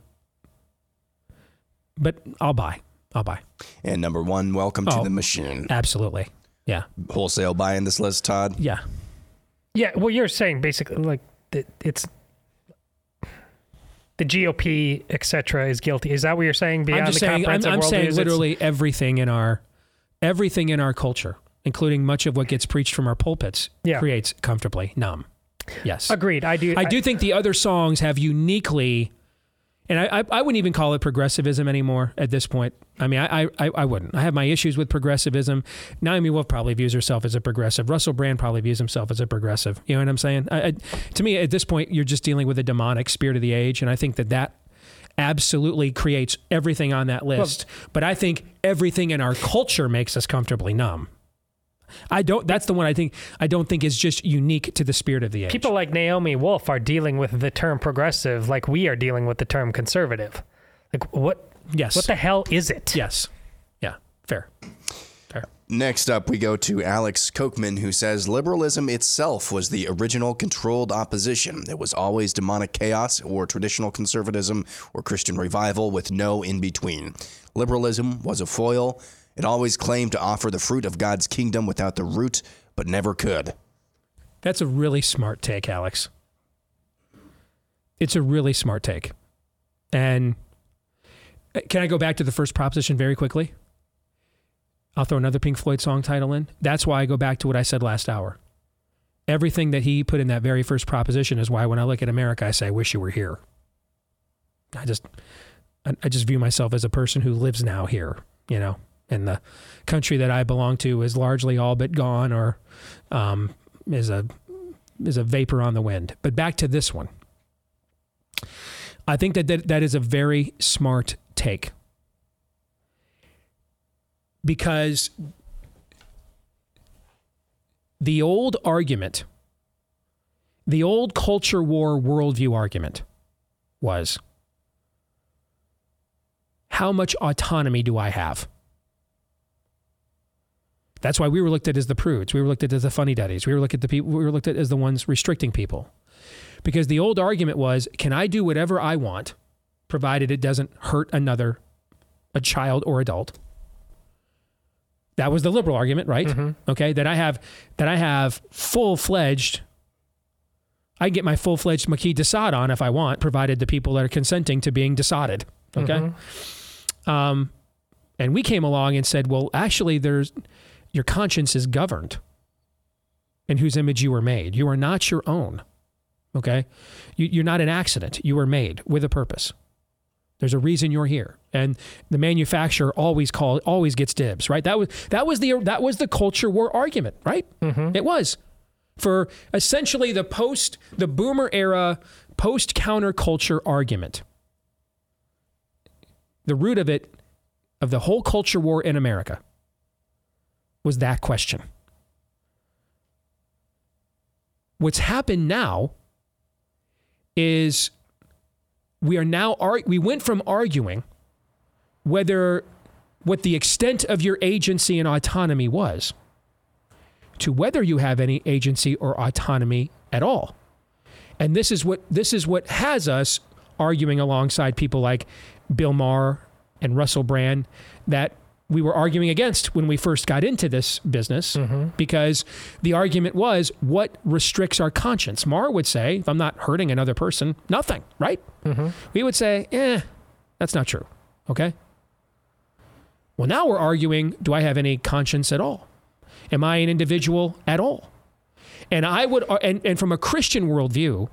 But I'll buy. I'll buy. And number one, Welcome to Oh. the Machine. Absolutely. Yeah. Wholesale buy in this list, Todd. Yeah. Yeah, well, you're saying basically like that it's the GOP, et cetera, is guilty. Is that what you're saying? Beyond I'm just the saying. I'm, I'm saying literally everything in our everything in our culture, including much of what gets preached from our pulpits, Yeah. creates comfortably numb. Yes. Agreed. I do. I do think the other songs have uniquely, and I, I, I wouldn't even call it progressivism anymore at this point. I mean, I, I, I wouldn't. I have my issues with progressivism. Naomi Wolf probably views herself as a progressive. Russell Brand probably views himself as a progressive. You know what I'm saying? I, I, to me, at this point, you're just dealing with a demonic spirit of the age, and I think that that absolutely creates everything on that list. but I think everything in our culture makes us comfortably numb. I don't. That's the one I think. I don't think is just unique to the spirit of the age. People like Naomi Wolf are dealing with the term progressive like we are dealing with the term conservative. Like what? Yes. What the hell is it? Yes. Yeah. Fair. Fair. Next up, we go to Alex Kochman, who says liberalism itself was the original controlled opposition. It was always demonic chaos or traditional conservatism or Christian revival with no in between. Liberalism was a foil. It always claimed to offer the fruit of God's kingdom without the root, but never could. That's a really smart take, Alex. It's a really smart take. And uh, can I go back to the first proposition very quickly? I'll throw another Pink Floyd song title in. That's why I go back to what I said last hour. Everything that he put in that very first proposition is why when I look at America, I say, I wish you were here. I just, I I just view myself as a person who lives now here, you know, and the country that I belong to is largely all but gone or um, is a is a vapor on the wind. But back to this one. I think that that, that is a very smart take because the old argument, the old culture war worldview argument was how much autonomy do I have? That's why we were looked at as the prudes. We were looked at as the funny daddies. We were looked at the people. We were looked at as the ones restricting people, because the old argument was, can I do whatever I want, provided it doesn't hurt another, a child or adult? That was the liberal argument, right? Okay, that I have that I have full fledged. I can get my full fledged Marquis de Sade on if I want, provided the people that are consenting to being decided. Okay. Um, and we came along and said, well, actually, there's your conscience is governed in whose image you were made. You are not your own. Okay. You, you're not an accident. You were made with a purpose. There's a reason you're here, and the manufacturer always call always gets dibs, right? That was that was the that was the culture war argument, right? Mm-hmm. It was for essentially the post the boomer era post counterculture argument. The root of it, of the whole culture war in America, was that question. What's happened now is we are now we went from arguing whether what the extent of your agency and autonomy was to whether you have any agency or autonomy at all. And this is what this is what has us arguing alongside people like Bill Maher and Russell Brand that we were arguing against when we first got into this business because the argument was what restricts our conscience. Maher would say, if I'm not hurting another person, nothing, right? We would say, eh, that's not true. Okay. Well, now we're arguing do I have any conscience at all? Am I an individual at all? And I would, and, and from a Christian worldview,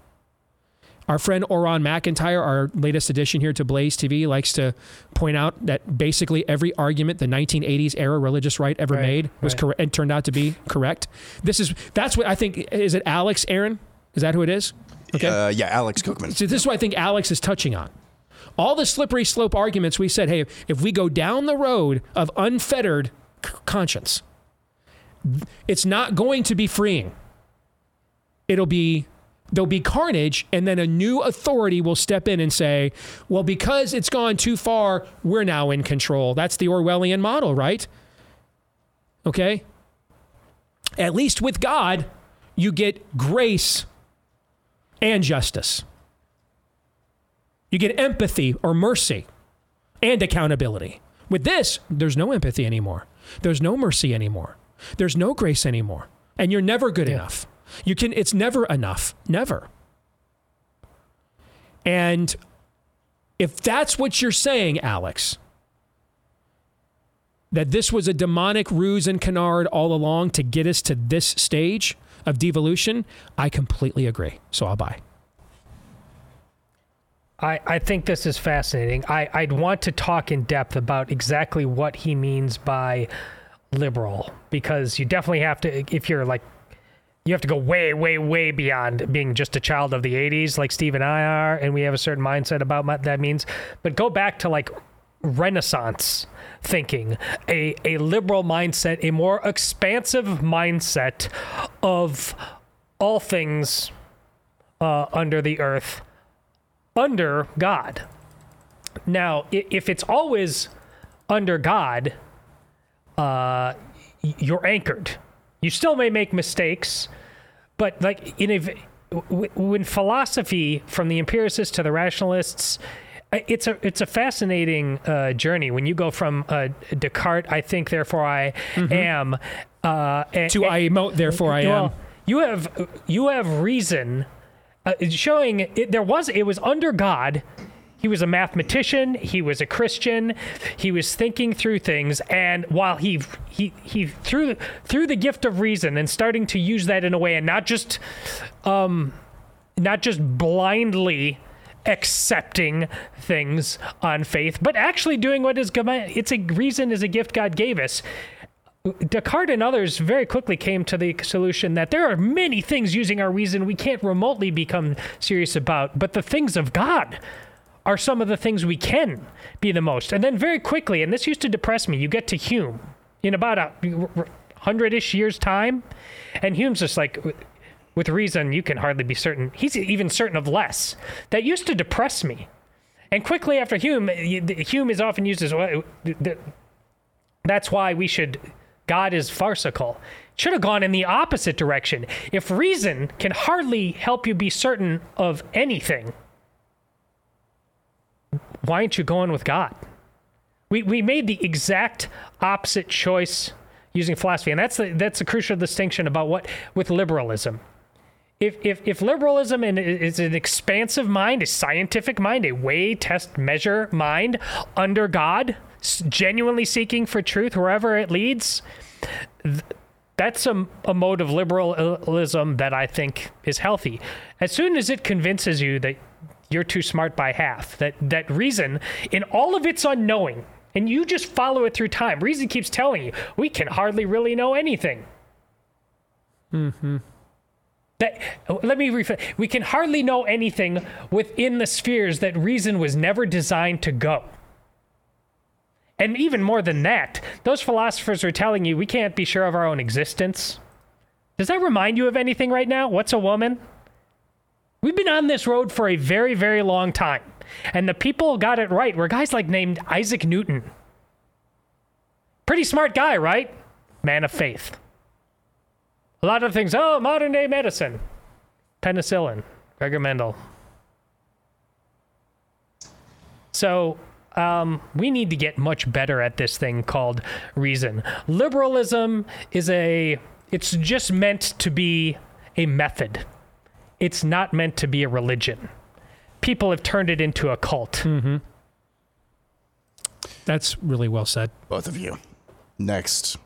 our friend Aaron McIntyre, our latest addition here to Blaze TV, likes to point out that basically every argument the 1980s era religious right ever Right, made was right. correct and turned out to be correct. This is that's what I think. Is it Alex Aaron? Is that who it is? Okay. Uh, yeah, Alex Cookman. So this is what I think Alex is touching on. All the slippery slope arguments we said, hey, if we go down the road of unfettered c- conscience, it's not going to be freeing. It'll be there'll be carnage and then a new authority will step in and say, "Well, because it's gone too far, we're now in control." That's the Orwellian model, right? Okay? At least with God, you get grace and justice. You get empathy or mercy and accountability. With this, there's no empathy anymore. There's no mercy anymore. There's no grace anymore. And you're never good enough. You can it's never enough. Never. And if that's what you're saying, Alex, that this was a demonic ruse and canard all along to get us to this stage of devolution, I completely agree. So I'll buy. I, I think this is fascinating. I, I'd want to talk in depth about exactly what he means by liberal because you definitely have to, if you're like, you have to go way, way, way beyond being just a child of the 80s, like Steve and I are, and we have a certain mindset about what that means. But go back to like Renaissance thinking, a, a liberal mindset, a more expansive mindset of all things uh, under the earth under God. Now, if it's always under God, uh, you're anchored. You still may make mistakes, but like in a when philosophy from the empiricists to the rationalists it's a it's a fascinating uh, journey when you go from uh, Descartes I think therefore I am uh, and- To I emote, therefore I well, am. you have you have reason uh, showing it, there was it was under God. He was a mathematician. He was a Christian. He was thinking through things, and while he he he through through the gift of reason and starting to use that in a way, and not just um, not just blindly accepting things on faith, but actually doing what is. It's a reason is a gift God gave us. Descartes and others very quickly came to the solution that there are many things using our reason we can't remotely become serious about, but the things of God are some of the things we can be the most. And then very quickly, and this used to depress me, you get to Hume in about a hundred ish years' time, and Hume's just like, with reason, you can hardly be certain. He's even certain of less. That used to depress me. And quickly after Hume, Hume is often used as well. That's why we should. God is farcical. Should have gone in the opposite direction. If reason can hardly help you be certain of anything, why aren't you going with God? We, we made the exact opposite choice using philosophy, and that's the, that's a crucial distinction about what with liberalism. If, if, if liberalism is an expansive mind, a scientific mind, a way, test, measure mind under God, genuinely seeking for truth wherever it leads, that's a, a mode of liberalism that I think is healthy. As soon as it convinces you that you're too smart by half, that, that reason, in all of its unknowing, and you just follow it through time, reason keeps telling you, we can hardly really know anything. Mm-hmm. That, let me rephrase. We can hardly know anything within the spheres that reason was never designed to go. And even more than that, those philosophers are telling you we can't be sure of our own existence. Does that remind you of anything right now? What's a woman? We've been on this road for a very, very long time. And the people got it right were guys like named Isaac Newton. Pretty smart guy, right? Man of faith. A lot of things, oh, modern day medicine, penicillin, Gregor Mendel. So um, we need to get much better at this thing called reason. Liberalism is a, it's just meant to be a method. It's not meant to be a religion. People have turned it into a cult. Mm-hmm. That's really well said. Both of you. Next.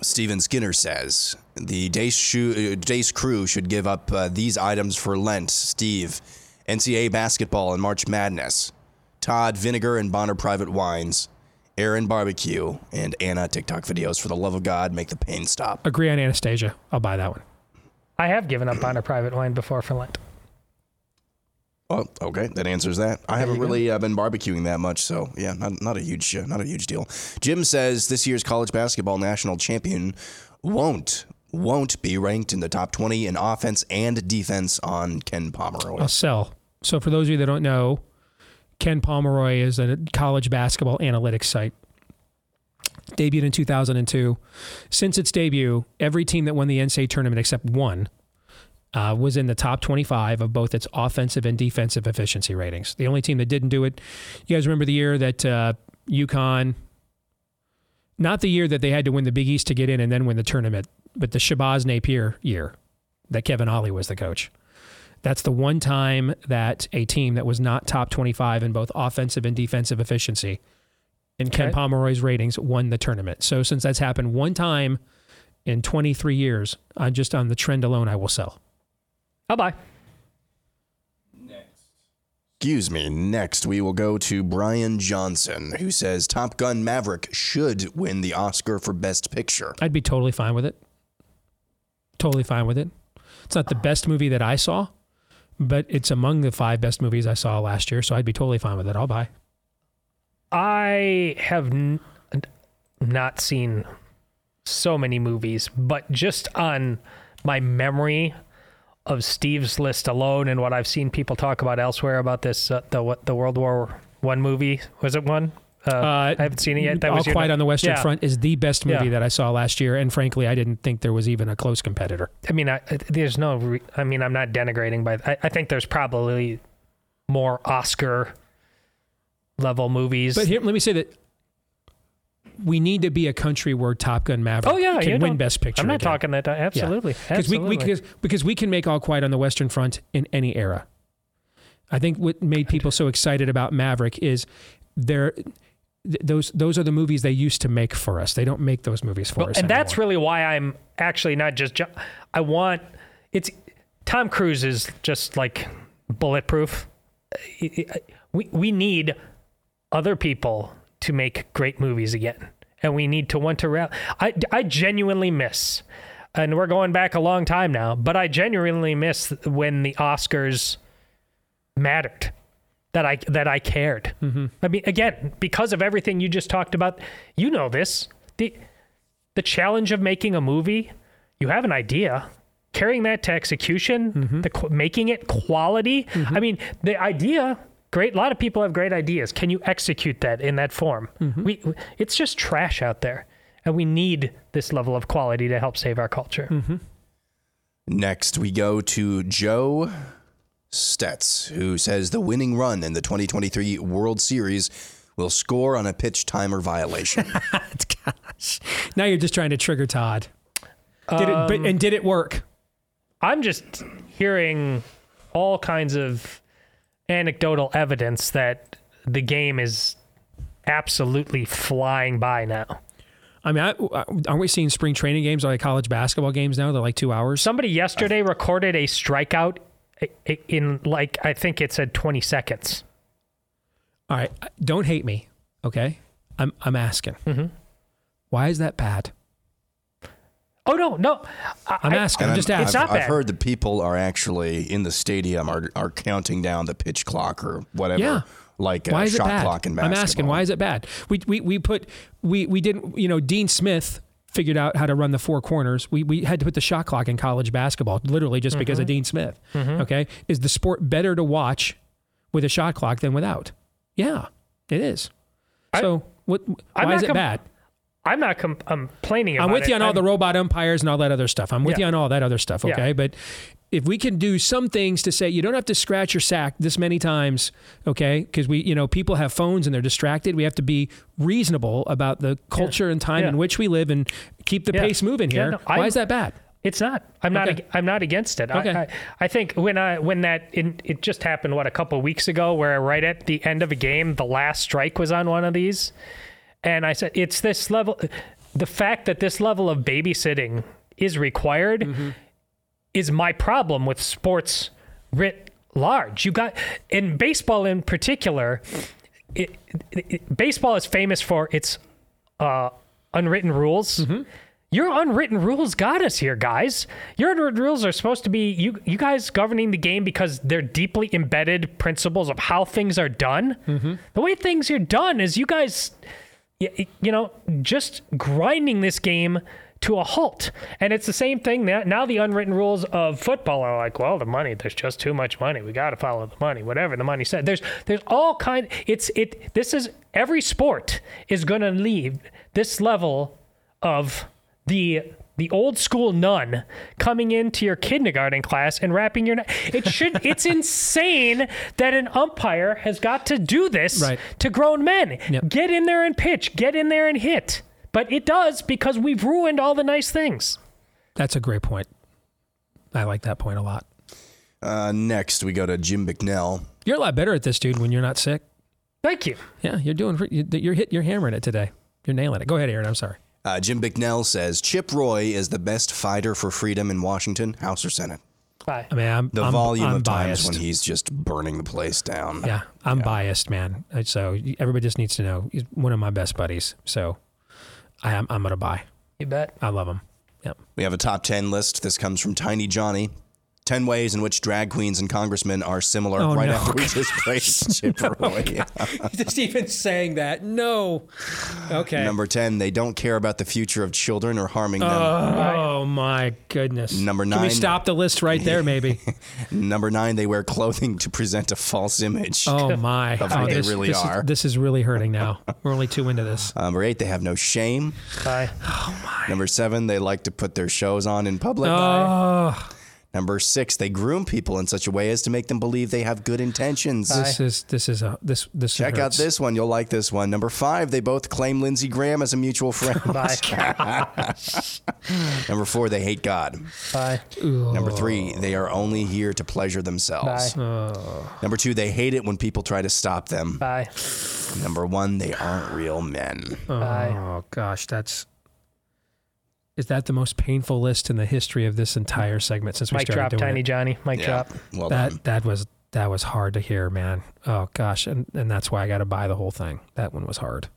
Steven Skinner says the Deace, shu- uh, Deace crew should give up uh, these items for Lent. Steve, NCAA basketball and March Madness. Todd, vinegar and Bonner private wines. Aaron, barbecue. And Anna, TikTok videos. For the love of God, make the pain stop. Agree on Anastasia. I'll buy that one. I have given up on a private wine before for Lent. Oh, okay, that answers that. I haven't really uh, been barbecuing that much, so yeah, not, not a huge uh, not a huge deal. Jim says this year's college basketball national champion won't won't be ranked in the top twenty in offense and defense on Ken Pomeroy. I'll sell. So for those of you that don't know, Ken Pomeroy is a college basketball analytics site. Debuted in 2002. Since its debut, every team that won the NCAA tournament except one uh, was in the top 25 of both its offensive and defensive efficiency ratings. The only team that didn't do it, you guys remember the year that uh, UConn, not the year that they had to win the Big East to get in and then win the tournament, but the Shabazz Napier year that Kevin Ollie was the coach. That's the one time that a team that was not top 25 in both offensive and defensive efficiency in Ken Okay. Pomeroy's ratings won the tournament. So since that's happened one time in 23 years, on just on the trend alone, I will sell. I'll buy. Excuse me. Next, we will go to Brian Johnson, who says Top Gun Maverick should win the Oscar for Best Picture. I'd be totally fine with it. Totally fine with it. It's not the best movie that I saw, but it's among the five best movies I saw last year, so I'd be totally fine with it. I'll buy. I have n- not seen so many movies, but just on my memory of Steve's list alone and what I've seen people talk about elsewhere about this, uh, the what the World War One movie was it one? Uh, I haven't seen it yet. That All Quiet on the Western Yeah. Front is the best movie Yeah. that I saw last year, and frankly, I didn't think there was even a close competitor. I mean, I, there's no. Re- I mean, I'm not denigrating, but I, I think there's probably more Oscar level movies. But here, let me say that we need to be a country where Top Gun Maverick Oh, yeah, can win Best Picture. I'm not again. talking that. Absolutely, because we, we because, because we can make All Quiet on the Western Front in any era. I think what made people so excited about Maverick is there. th- Those those are the movies they used to make for us. They don't make those movies for Well, us. and anymore. that's really why I'm actually not just. Ju- I want it's Tom Cruise is just like bulletproof. We we need other people to make great movies again, and we need to want to. Ra- I I genuinely miss, and we're going back a long time now, but I genuinely miss when the Oscars mattered. That I that I cared. Mm-hmm. I mean, again, because of everything you just talked about, you know this. The the challenge of making a movie, you have an idea, carrying that to execution, mm-hmm. the making it quality. Mm-hmm. I mean, the idea, great. A lot of people have great ideas. Can you execute that in that form? We, it's just trash out there, and we need this level of quality to help save our culture. Next, we go to Joe Stetz, who says the winning run in the 2023 World Series will score on a pitch timer violation. gosh now you're just trying to trigger Todd. Did it, but, Um, and did it work? I'm just hearing all kinds of anecdotal evidence that the game is absolutely flying by now. I mean, I, aren't we seeing spring training games or like college basketball games now? They're like two hours. Somebody yesterday recorded a strikeout in like I think it said 20 seconds. All right, don't hate me, okay? I'm I'm asking. Mm-hmm. Why is that bad? Oh no, no. I, I'm asking. And I'm just asking. I've, asking. I've heard that people are actually in the stadium are, are counting down the pitch clock or whatever. Yeah. Like a why is shot it bad? clock in I'm asking why is it bad? We we we put we we didn't you know Dean Smith figured out how to run the four corners. We we had to put the shot clock in college basketball literally just because of Mhm. Dean Smith. Mhm. Okay, is the sport better to watch with a shot clock than without? Yeah, it is. So what? I'm Why is it com- bad? I'm not com- complaining about I'm with it. you on all I'm- the robot umpires and all that other stuff. I'm with Yeah. you on all that other stuff. Yeah. Okay, but if we can do some things to say you don't have to scratch your sack this many times, okay? Because we, you know, people have phones and they're distracted. We have to be reasonable about the culture and time Yeah. in which we live and keep the Yeah. pace moving Yeah, here. no, Why I'm- is that bad? It's not. I'm not. Okay. ag- I'm not against it. Okay. I, I, I think when I when that in, it just happened what a couple of weeks ago, where right at the end of a game, the last strike was on one of these, and I said it's this level. The fact that this level of babysitting is required Mm-hmm. is my problem with sports writ large. You got in baseball in particular. It, it, it- baseball is famous for its uh, unwritten rules. Your unwritten rules got us here, guys. Your unwritten rules are supposed to be you you guys governing the game because they're deeply embedded principles of how things are done. The way things are done is you guys, you know, just grinding this game to a halt. And it's the same thing now. Now the unwritten rules of football are like, well, the money. There's just too much money. We got to follow the money. Whatever the money said. There's there's all kind. It's it. This is every sport is going to leave this level of the the old school nun coming into your kindergarten class and wrapping your neck. It should it's insane that an umpire has got to do this to grown men. Get in there and pitch, get in there and hit. But it does because we've ruined all the nice things. That's a great point. I like that point a lot. Uh, next, we go to Jim McNell. You're a lot better at this, dude. When you're not sick. Thank you. Yeah, you're doing. You're hit. You're hammering it today. You're nailing it. Go ahead, Aaron. I'm sorry. Uh, Jim Bicknell says Chip Roy is the best fighter for freedom in Washington, House or Senate. Bye. I mean, I'm The I'm, volume I'm of biased. times when he's just burning the place down. Yeah, I'm biased, man. Uh, So everybody just needs to know he's one of my best buddies. So I am. I'm gonna buy. You bet. I love him. Yep. We have a top 10 list. This comes from Tiny Johnny. 10 ways in which drag queens and congressmen are similar Oh, right no. after we just praised Chip Roy. Just even saying that. No. Okay. Number 10, they don't care about the future of children or harming them. Oh my goodness. Number 9. Can we stop the list right there, maybe? Number 9, they wear clothing to present a false image. Oh my. Of oh, who they this, really this are. Is, this is really hurting now. We're only two into this. Number 8, they have no shame. Bye. Oh my. Number 7, they like to put their shows on in public. Oh, Number 6, they groom people in such a way as to make them believe they have good intentions. this is this is a this this Check out this one. You'll like this one. Number five, they both claim Lindsey Graham as a mutual friend. Number four, they hate God. Bye. Number three, they are only here to pleasure themselves. Bye. Oh. Number two, they hate it when people try to stop them. Bye. Number one, they aren't real men. Oh, Bye. Oh gosh, that's is that the most painful list in the history of this entire segment since we Mic started drop, doing Tiny it? Johnny. Mic drop. Well that done. that was that was hard to hear, man. Oh gosh, and and that's why I got to buy the whole thing. That one was hard.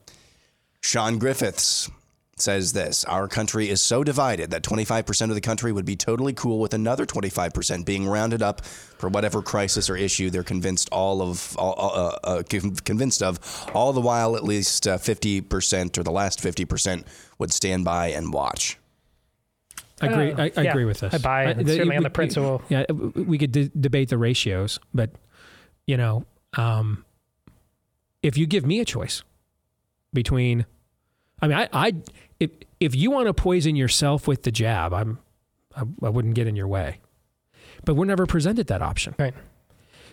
Sean Griffiths says this Our country is so divided that 25% of the country would be totally cool with another 25% being rounded up for whatever crisis or issue they're convinced all of all, uh, uh, convinced of all the while at least uh, 50% or the last 50% would stand by and watch I agree. Uh, I, I yeah, agree with this. I buy it. It's certainly on the principle. Yeah, we could de- debate the ratios, but you know, um, if you give me a choice between, I mean, I, I if if you want to poison yourself with the jab, I'm, I, I wouldn't get in your way. But we're never presented that option. Right.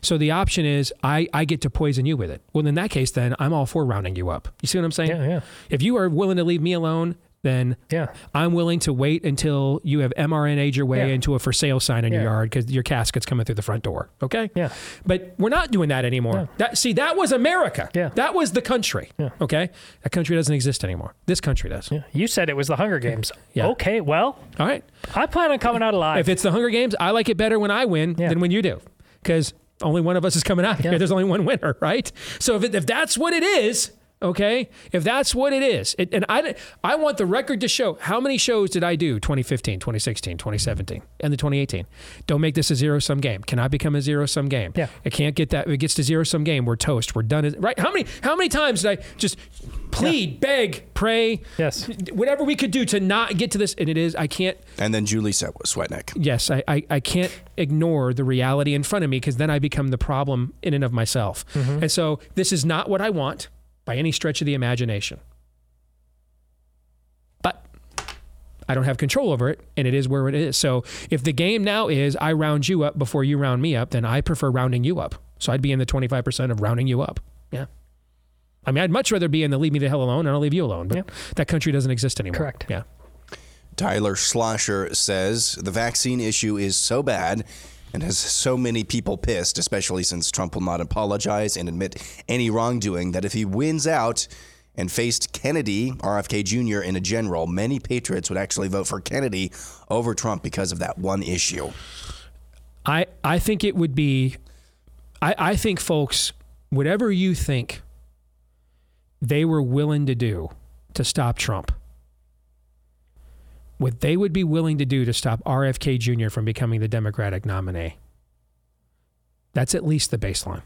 So the option is I, I get to poison you with it. Well, in that case, then I'm all for rounding you up. You see what I'm saying? Yeah, yeah. If you are willing to leave me alone, then Yeah. I'm willing to wait until you have mRNA'd your way Yeah. into a for sale sign in your yard because your casket's coming through the front door. Okay? Yeah. But we're not doing that anymore. That see, that was America. Yeah. That was the country. Yeah. Okay? That country doesn't exist anymore. This country does. Yeah. You said it was the Hunger Games. Yeah. Okay, well, All right. I plan on coming out alive. If it's the Hunger Games, I like it better when I win Yeah. than when you do. Because only one of us is coming out here. There's only one winner, right? So if, it, if that's what it is, okay, if that's what it is, it, and I, I want the record to show how many shows did I do 2015, 2016, 2017, and the 2018. Don't make this a zero sum game. Can I become a zero sum game. Yeah. It can't get that. If it gets to zero sum game, we're toast. We're done. Right? How many how many times did I just plead, beg, pray, Yes. whatever we could do to not get to this? And it is, I can't and then Julie Swe- Swetnick yes, I, I, I can't ignore the reality in front of me because then I become the problem in and of myself. Mm-hmm. And so this is not what I want by any stretch of the imagination. But I don't have control over it, and it is where it is. So if the game now is I round you up before you round me up, then I prefer rounding you up. So I'd be in the 25% of rounding you up. Yeah. I mean, I'd much rather be in the leave me the hell alone and I'll leave you alone. But Yeah. that country doesn't exist anymore. Correct. Yeah. Tyler Schlosser says the vaccine issue is so bad and has so many people pissed, especially since Trump will not apologize and admit any wrongdoing, that if he wins out and faced Kennedy, RFK Jr., in a general, many patriots would actually vote for Kennedy over Trump because of that one issue. I, I think it would be, I, I think, folks, whatever you think they were willing to do to stop Trump, what they would be willing to do to stop RFK Jr. from becoming the Democratic nominee, that's at least the baseline.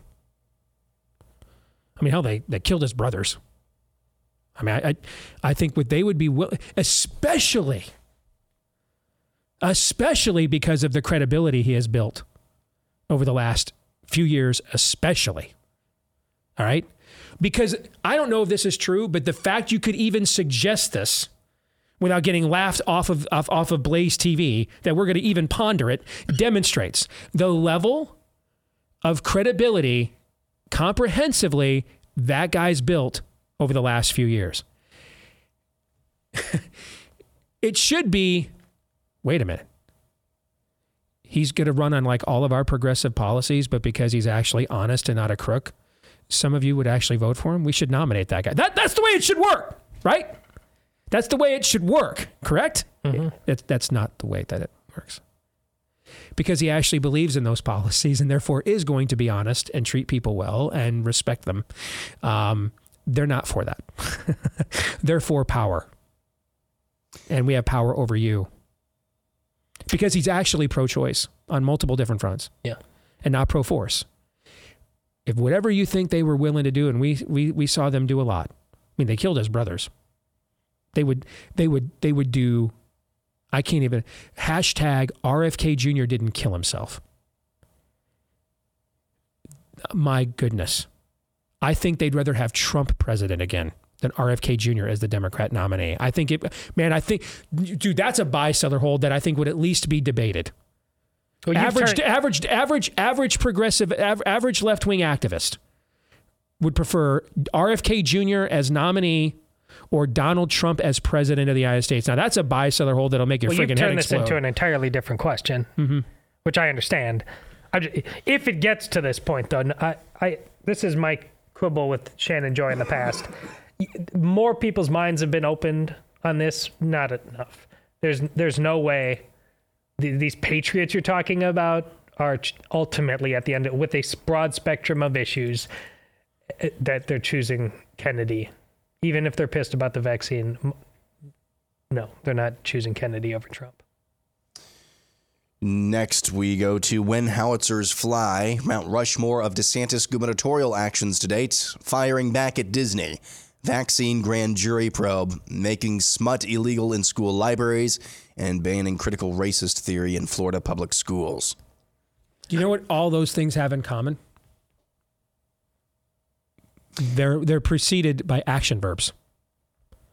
I mean, hell, they, they killed his brothers. I mean, I, I, I think what they would be willing, especially, especially because of the credibility he has built over the last few years, especially. All right? Because I don't know if this is true, but the fact you could even suggest this without getting laughed off of off, off of Blaze TV, that we're going to even ponder it, demonstrates the level of credibility comprehensively that guy's built over the last few years. it should be wait a minute. He's going to run on like all of our progressive policies, but because he's actually honest and not a crook, some of you would actually vote for him. We should nominate that guy. That, that's the way it should work, right? That's the way it should work, correct? It- that's not the way that it works. Because he actually believes in those policies and therefore is going to be honest and treat people well and respect them. Um, they're not for that. they're for power. And we have power over you. Because he's actually pro choice. on multiple different fronts. Yeah. And not pro force. If whatever you think they were willing to do, and we we we saw them do a lot. I mean, they killed his brothers. They would they would they would do I can't even hashtag RFK Jr. didn't kill himself. My goodness. I think they'd rather have Trump president again than RFK Jr. as the Democrat nominee. I think it, man, I think, dude, that's a buy seller hold that I think would at least be debated. Well, average, turned- average, average, average progressive, av- average left wing activist would prefer RFK Jr. as nominee or Donald Trump as president of the United States. Now that's a buy seller hold that'll make your well, freaking head turned this into an entirely different question, Mm-hmm. which I understand. I ju- if it gets to this point, though, I, I this is my quibble with Shannon Joy in the past. More people's minds have been opened on this. Not enough. There's there's no way the, these patriots you're talking about are ultimately at the end with a broad spectrum of issues eh, that they're choosing Kennedy, even if they're pissed about the vaccine. No, they're not choosing Kennedy over Trump. Next, we go to When Howitzers Fly, Mount Rushmore of DeSantis gubernatorial actions to date, firing back at Disney, vaccine grand jury probe, making smut illegal in school libraries, and banning critical racist theory in Florida public schools. You know what all those things have in common? They're they're preceded by action verbs.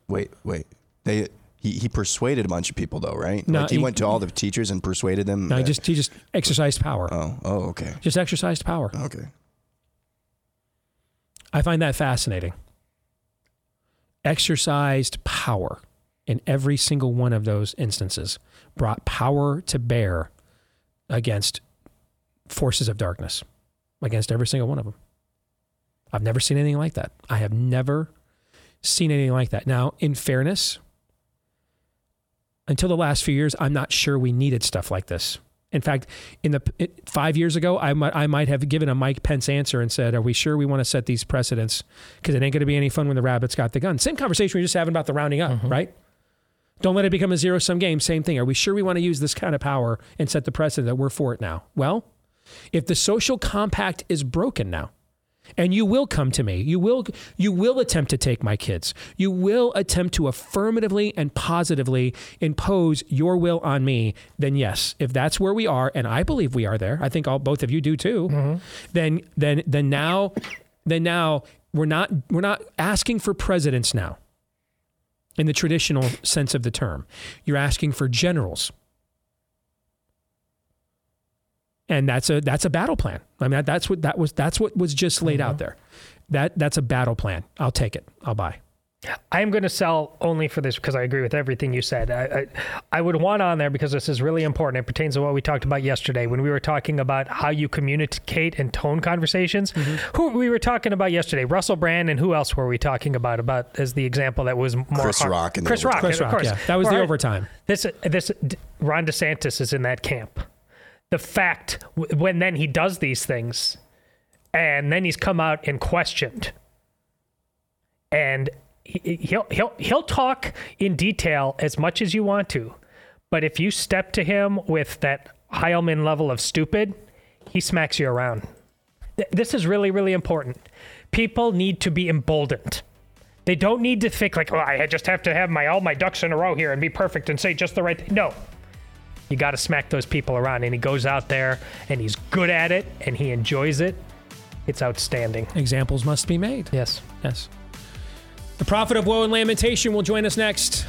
Wait, wait. They he, he persuaded a bunch of people though, right? No, like he, he- went to all the teachers and persuaded them. No, he just he just exercised power. Oh, oh, okay. Just exercised power. Okay. I find that fascinating. Exercised power in every single one of those instances, brought power to bear against forces of darkness, against every single one of them. I've never seen anything like that. I have never seen anything like that. Now, in fairness, until the last few years, I'm not sure we needed stuff like this. In fact, in the it, five years ago, I might I might have given a Mike Pence answer and said, "Are we sure we want to set these precedents? Because it ain't going to be any fun when the rabbits got the gun." Same conversation we were just having about the rounding up, mm-hmm. right? Don't let it become a zero sum game. Same thing. Are we sure we want to use this kind of power and set the precedent that we're for it now? Well, if the social compact is broken now, and you will come to me, you will you will attempt to take my kids. You will attempt to affirmatively and positively impose your will on me, then yes, if that's where we are, and I believe we are there, I think all both of you do too, mm-hmm. then then then now then now we're not we're not asking for presidents now in the traditional sense of the term. You're asking for generals. And that's a that's a battle plan. I mean that's what that was that's what was just laid out mm-hmm. there. That that's a battle plan. I'll take it. I'll buy. I am going to sell only for this because I agree with everything you said. I, I, I would want on there because this is really important. It pertains to what we talked about yesterday when we were talking about how you communicate and tone conversations. Mm-hmm. Who we were talking about yesterday? Russell Brand and who else were we talking about? About as the example that was more Chris hard- Rock in the Chris. Rock, Chris of course. yeah. That was the Or- overtime. This this Ron DeSantis is in that camp. The fact when then he does these things, and then he's come out and questioned, and he, he'll he'll he'll talk in detail as much as you want to, but if you step to him with that Heilman level of stupid, he smacks you around. This is really really important. People need to be emboldened. They don't need to think like, oh, I just have to have my all my ducks in a row here and be perfect and say just the right thing. No. You got to smack those people around. And he goes out there and he's good at it and he enjoys it. It's outstanding. Examples must be made. Yes. Yes. The prophet of woe and lamentation will join us next.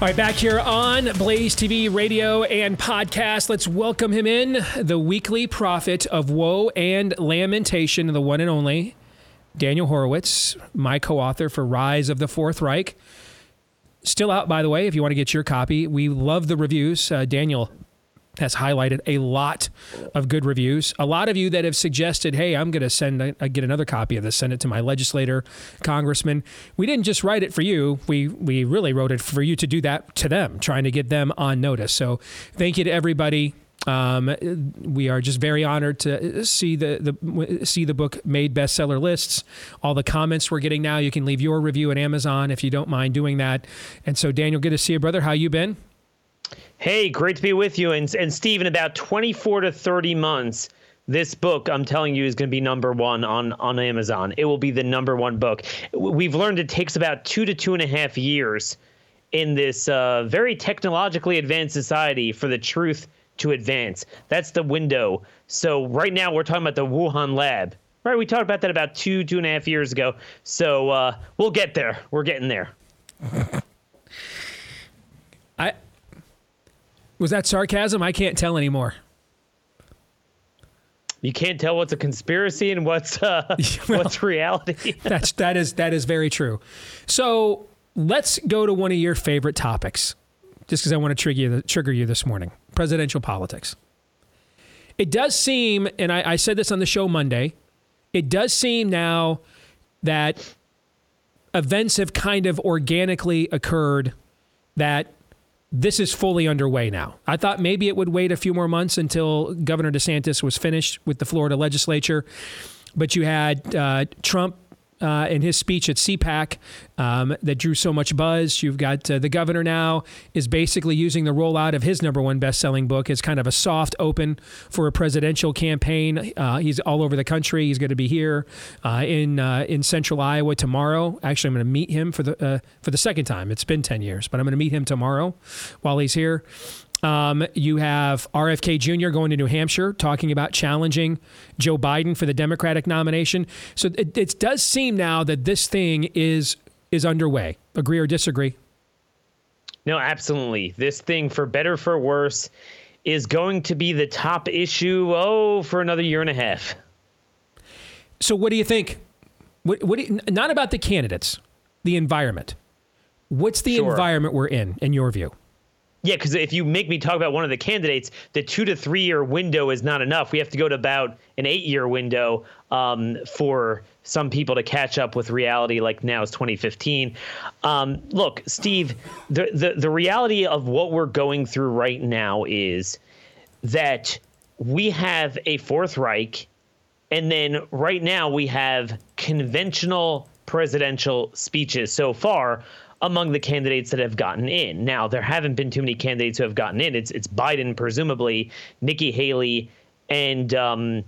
All right, back here on Blaze TV radio and podcast. Let's welcome him in, the weekly prophet of woe and lamentation, the one and only Daniel Horowitz, my co author for Rise of the Fourth Reich. Still out, by the way, if you want to get your copy. We love the reviews. Uh, Daniel has highlighted a lot of good reviews. A lot of you that have suggested, "Hey, I'm going to send a, get another copy of this, send it to my legislator, congressman." We didn't just write it for you. We we really wrote it for you to do that to them, trying to get them on notice. So, thank you to everybody. Um, we are just very honored to see the, the see the book made bestseller lists. All the comments we're getting now, you can leave your review at Amazon if you don't mind doing that. And so, Daniel, good to see you, brother. How you been? Hey, great to be with you. And, and Steve, in about 24 to 30 months, this book, I'm telling you, is going to be number one on, on Amazon. It will be the number one book. We've learned it takes about two to two and a half years in this uh, very technologically advanced society for the truth to advance. That's the window. So right now we're talking about the Wuhan lab. Right, we talked about that about two, two and a half years ago. So uh, we'll get there. We're getting there. I was that sarcasm? I can't tell anymore. You can't tell what's a conspiracy and what's uh, well, what's reality. that's that is that is very true. So let's go to one of your favorite topics, just because I want to trigger you, trigger you this morning: presidential politics. It does seem, and I, I said this on the show Monday, it does seem now that events have kind of organically occurred that this is fully underway now. I thought maybe it would wait a few more months until Governor DeSantis was finished with the Florida legislature, but you had uh, Trump uh, in his speech at CPAC um, that drew so much buzz. You've got uh, the governor now is basically using the rollout of his number one best-selling book as kind of a soft open for a presidential campaign. Uh, he's all over the country. He's going to be here uh, in uh, in Central Iowa tomorrow. Actually, I'm going to meet him for the uh, for the second time. It's been ten years, but I'm going to meet him tomorrow while he's here. Um, you have RFK Jr. going to New Hampshire talking about challenging Joe Biden for the Democratic nomination. So it, it does seem now that this thing is is underway. Agree or disagree? No, absolutely. This thing, for better for worse, is going to be the top issue. Oh, for another year and a half. So, what do you think? What, what you, not about the candidates, the environment. What's the sure. environment we're in, in your view? Yeah, because if you make me talk about one of the candidates, the two to three year window is not enough. We have to go to about an eight year window um, for some people to catch up with reality. Like now is 2015. Um, look, Steve, the, the the reality of what we're going through right now is that we have a Fourth Reich, and then right now we have conventional presidential speeches so far among the candidates that have gotten in. Now, there haven't been too many candidates who have gotten in. It's it's Biden, presumably, Nikki Haley, and um,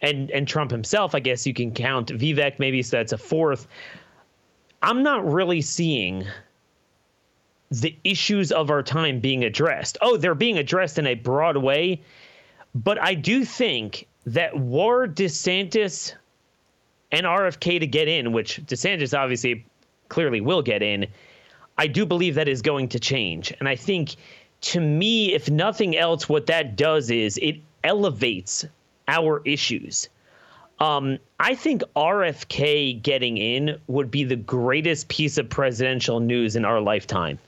and and Trump himself. I guess you can count Vivek, maybe so that's a fourth. I'm not really seeing the issues of our time being addressed. Oh, they're being addressed in a broad way, but I do think that were DeSantis and RFK to get in, which DeSantis obviously clearly will get in. I do believe that is going to change. And I think to me, if nothing else, what that does is it elevates our issues. Um, I think RFK getting in would be the greatest piece of presidential news in our lifetime.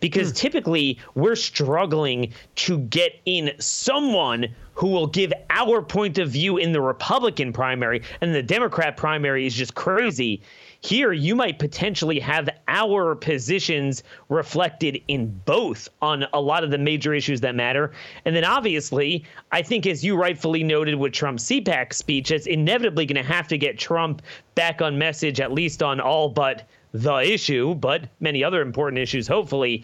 Because mm. typically we're struggling to get in someone who will give our point of view in the Republican primary, and the Democrat primary is just crazy. Here, you might potentially have our positions reflected in both on a lot of the major issues that matter. And then, obviously, I think, as you rightfully noted with Trump's CPAC speech, it's inevitably going to have to get Trump back on message, at least on all but the issue, but many other important issues, hopefully.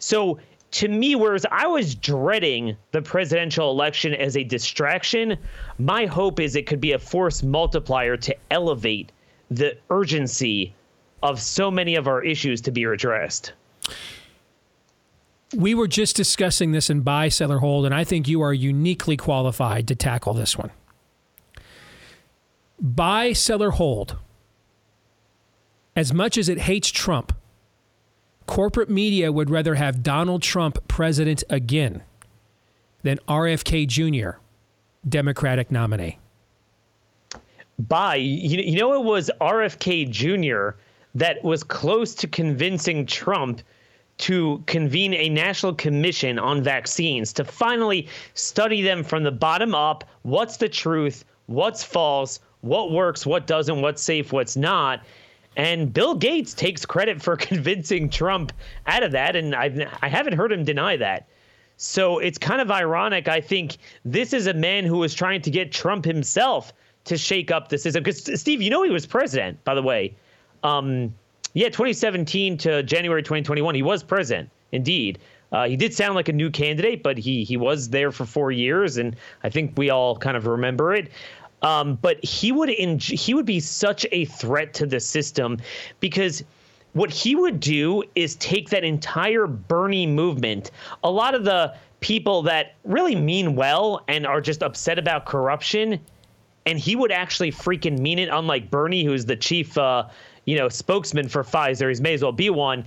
So, to me, whereas I was dreading the presidential election as a distraction, my hope is it could be a force multiplier to elevate the urgency of so many of our issues to be addressed. We were just discussing this in buy, seller, hold, and I think you are uniquely qualified to tackle this one. Buy, seller, hold. As much as it hates Trump, corporate media would rather have Donald Trump president again than RFK Jr., Democratic nominee by you, you know it was RFK Jr. that was close to convincing Trump to convene a national commission on vaccines to finally study them from the bottom up. What's the truth? What's false? What works? What doesn't? What's safe? What's not? And Bill Gates takes credit for convincing Trump out of that, and I've I haven't heard him deny that. So it's kind of ironic. I think this is a man who was trying to get Trump himself to shake up the system. Because Steve, you know he was president, by the way. Um, yeah, 2017 to January 2021, he was president. Indeed, uh, he did sound like a new candidate, but he he was there for four years, and I think we all kind of remember it. Um, but he would in, he would be such a threat to the system because what he would do is take that entire Bernie movement, a lot of the people that really mean well and are just upset about corruption, and he would actually freaking mean it. Unlike Bernie, who's the chief, uh, you know, spokesman for Pfizer, he may as well be one.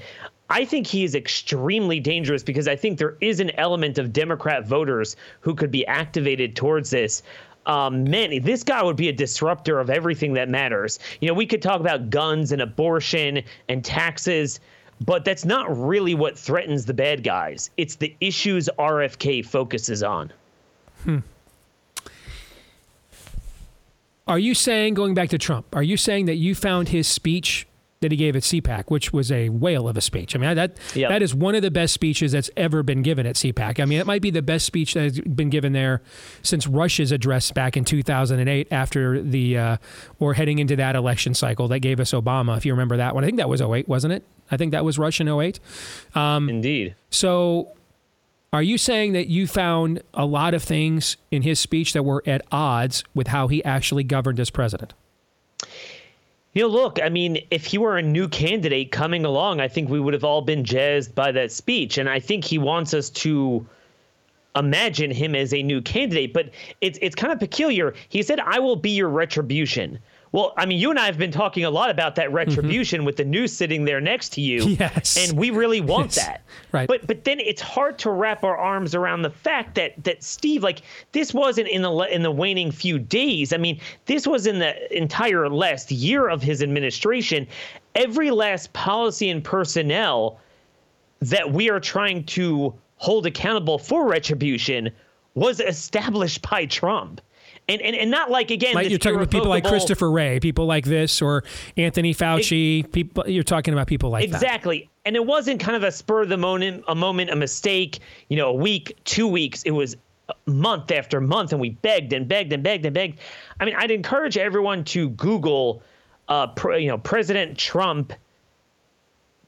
I think he is extremely dangerous because I think there is an element of Democrat voters who could be activated towards this um, man, this guy would be a disruptor of everything that matters. You know, we could talk about guns and abortion and taxes, but that's not really what threatens the bad guys. It's the issues RFK focuses on. Hmm. Are you saying, going back to Trump, are you saying that you found his speech that he gave at CPAC, which was a whale of a speech. I mean, that yep. that is one of the best speeches that's ever been given at CPAC. I mean, it might be the best speech that has been given there since Rush's address back in 2008 after the uh, or heading into that election cycle that gave us Obama. If you remember that one, I think that was 08, wasn't it? I think that was Rush in 08. Um, Indeed. So. Are you saying that you found a lot of things in his speech that were at odds with how he actually governed as president? You know, look, I mean, if he were a new candidate coming along, I think we would have all been jazzed by that speech. And I think he wants us to imagine him as a new candidate. But it's it's kind of peculiar. He said, I will be your retribution. Well, I mean, you and I have been talking a lot about that mm-hmm. retribution mm-hmm. with the news sitting there next to you. Yes. And we really want yes. that. Right. But but then it's hard to wrap our arms around the fact that that Steve, like this wasn't in the in the waning few days. I mean, this was in the entire last year of his administration. Every last policy and personnel that we are trying to hold accountable for retribution was established by Trump and and, and not like again. Like you're talking about people like Christopher Wray, people like this, or Anthony Fauci. It, people, you're talking about people like exactly. that. Exactly. And it wasn't kind of a spur of the moment, a moment, a mistake. You know, a week, two weeks. It was month after month, and we begged and begged and begged and begged. I mean, I'd encourage everyone to Google, uh, you know, President Trump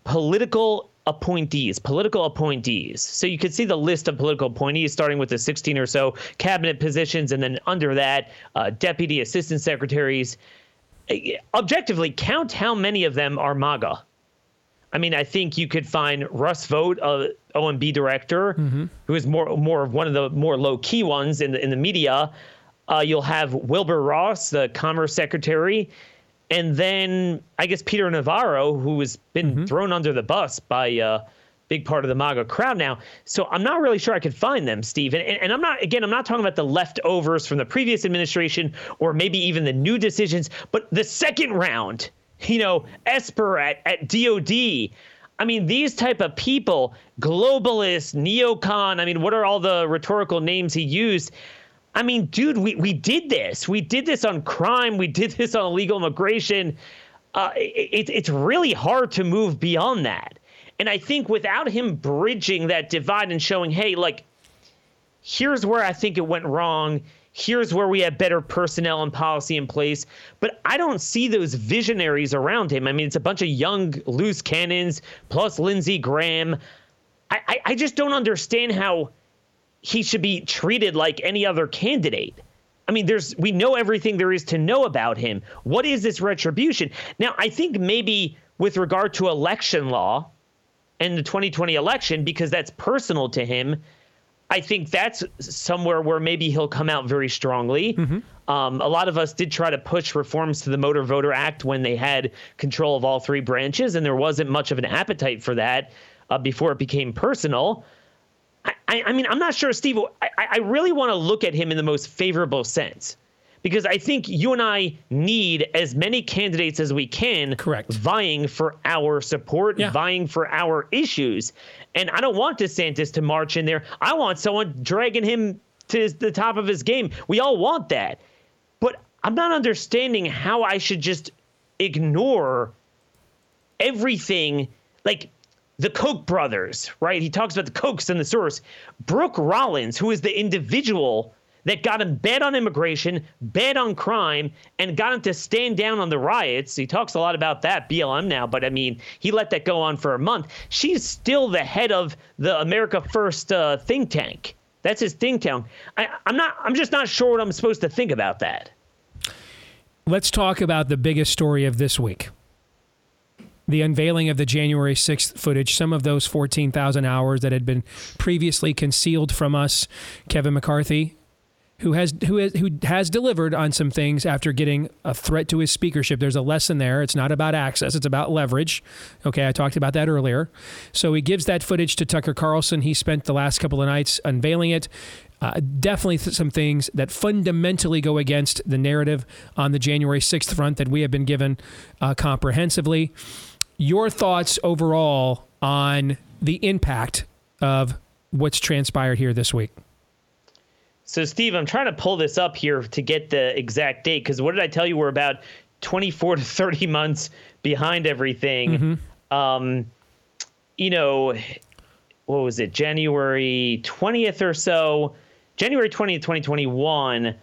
political appointees, political appointees. So you could see the list of political appointees, starting with the 16 or so cabinet positions, and then under that, uh, deputy assistant secretaries. Objectively, count how many of them are MAGA. I mean, I think you could find Russ Vought, uh, OMB director, mm-hmm. who is more more of one of the more low key ones in the in the media. Uh, you'll have Wilbur Ross, the Commerce Secretary and then I guess Peter Navarro, who has been mm-hmm. thrown under the bus by a uh, big part of the MAGA crowd now. So I'm not really sure I could find them, Steve. And, and I'm not, again, I'm not talking about the leftovers from the previous administration or maybe even the new decisions, but the second round, you know, Esper at, at DOD. I mean, these type of people, globalist, neocon, I mean, what are all the rhetorical names he used? I mean, dude, we, we did this. We did this on crime. We did this on illegal immigration. Uh, it, it's really hard to move beyond that. And I think without him bridging that divide and showing, hey, like, here's where I think it went wrong. Here's where we have better personnel and policy in place. But I don't see those visionaries around him. I mean, it's a bunch of young loose cannons plus Lindsey Graham. I, I, I just don't understand how he should be treated like any other candidate. I mean, there's we know everything there is to know about him. What is this retribution? Now, I think maybe with regard to election law and the 2020 election, because that's personal to him, I think that's somewhere where maybe he'll come out very strongly. Mm-hmm. Um, a lot of us did try to push reforms to the Motor Voter Act when they had control of all three branches, and there wasn't much of an appetite for that uh, before it became personal. I, I mean, I'm not sure, Steve. I, I really want to look at him in the most favorable sense because I think you and I need as many candidates as we can correct vying for our support, vying for our issues. And I don't want DeSantis to march in there. I want someone dragging him to the top of his game. We all want that. But I'm not understanding how I should just ignore everything like the Koch brothers, right? He talks about the Kochs and the source. Brooke Rollins, who is the individual that got him bad on immigration, bad on crime, and got him to stand down on the riots. He talks a lot about that, BLM now, but I mean, he let that go on for a month. She's still the head of the America First uh, think tank. That's his think tank. I, I'm not. I'm just not sure what I'm supposed to think about that. Let's talk about the biggest story of this week the unveiling of the January 6th footage, some of those 14,000 hours that had been previously concealed from us. Kevin McCarthy, who has who has who has delivered on some things after getting a threat to his speakership. There's a lesson there. It's not about access, it's about leverage. Okay, I talked about that earlier. So he gives that footage to Tucker Carlson. He spent the last couple of nights unveiling it. Uh, definitely th- some things that fundamentally go against the narrative on the January 6th front that we have been given uh, comprehensively. Your thoughts overall on the impact of what's transpired here this week? So, Steve, I'm trying to pull this up here to get the exact date because what did I tell you? We're about 24 to 30 months behind everything. Mm-hmm. Um, you know, what was it? January 20th or so, January 20th, 2021,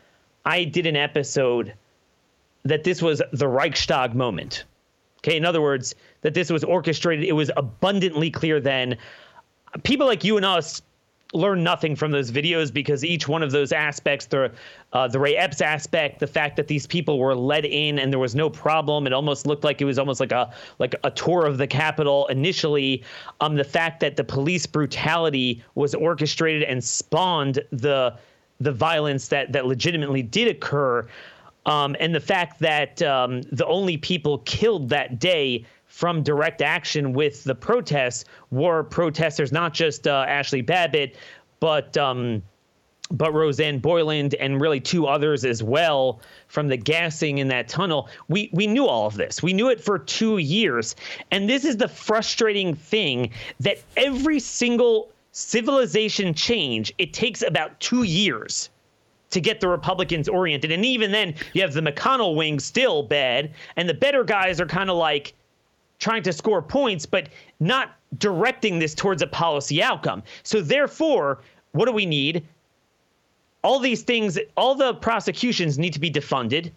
I did an episode that this was the Reichstag moment. Okay, in other words, that this was orchestrated. It was abundantly clear then. People like you and us learn nothing from those videos because each one of those aspects, the uh, the Ray Epps aspect, the fact that these people were led in and there was no problem, it almost looked like it was almost like a like a tour of the Capitol initially. Um, the fact that the police brutality was orchestrated and spawned the the violence that that legitimately did occur. Um, and the fact that um, the only people killed that day from direct action with the protests were protesters, not just uh, Ashli Babbitt, but um, but Rosanne Boyland and really two others as well from the gassing in that tunnel. We we knew all of this. We knew it for two years, and this is the frustrating thing that every single civilization change it takes about two years to get the Republicans oriented. And even then, you have the McConnell wing still bad, and the better guys are kind of like trying to score points, but not directing this towards a policy outcome. So, therefore, what do we need? All these things, all the prosecutions need to be defunded.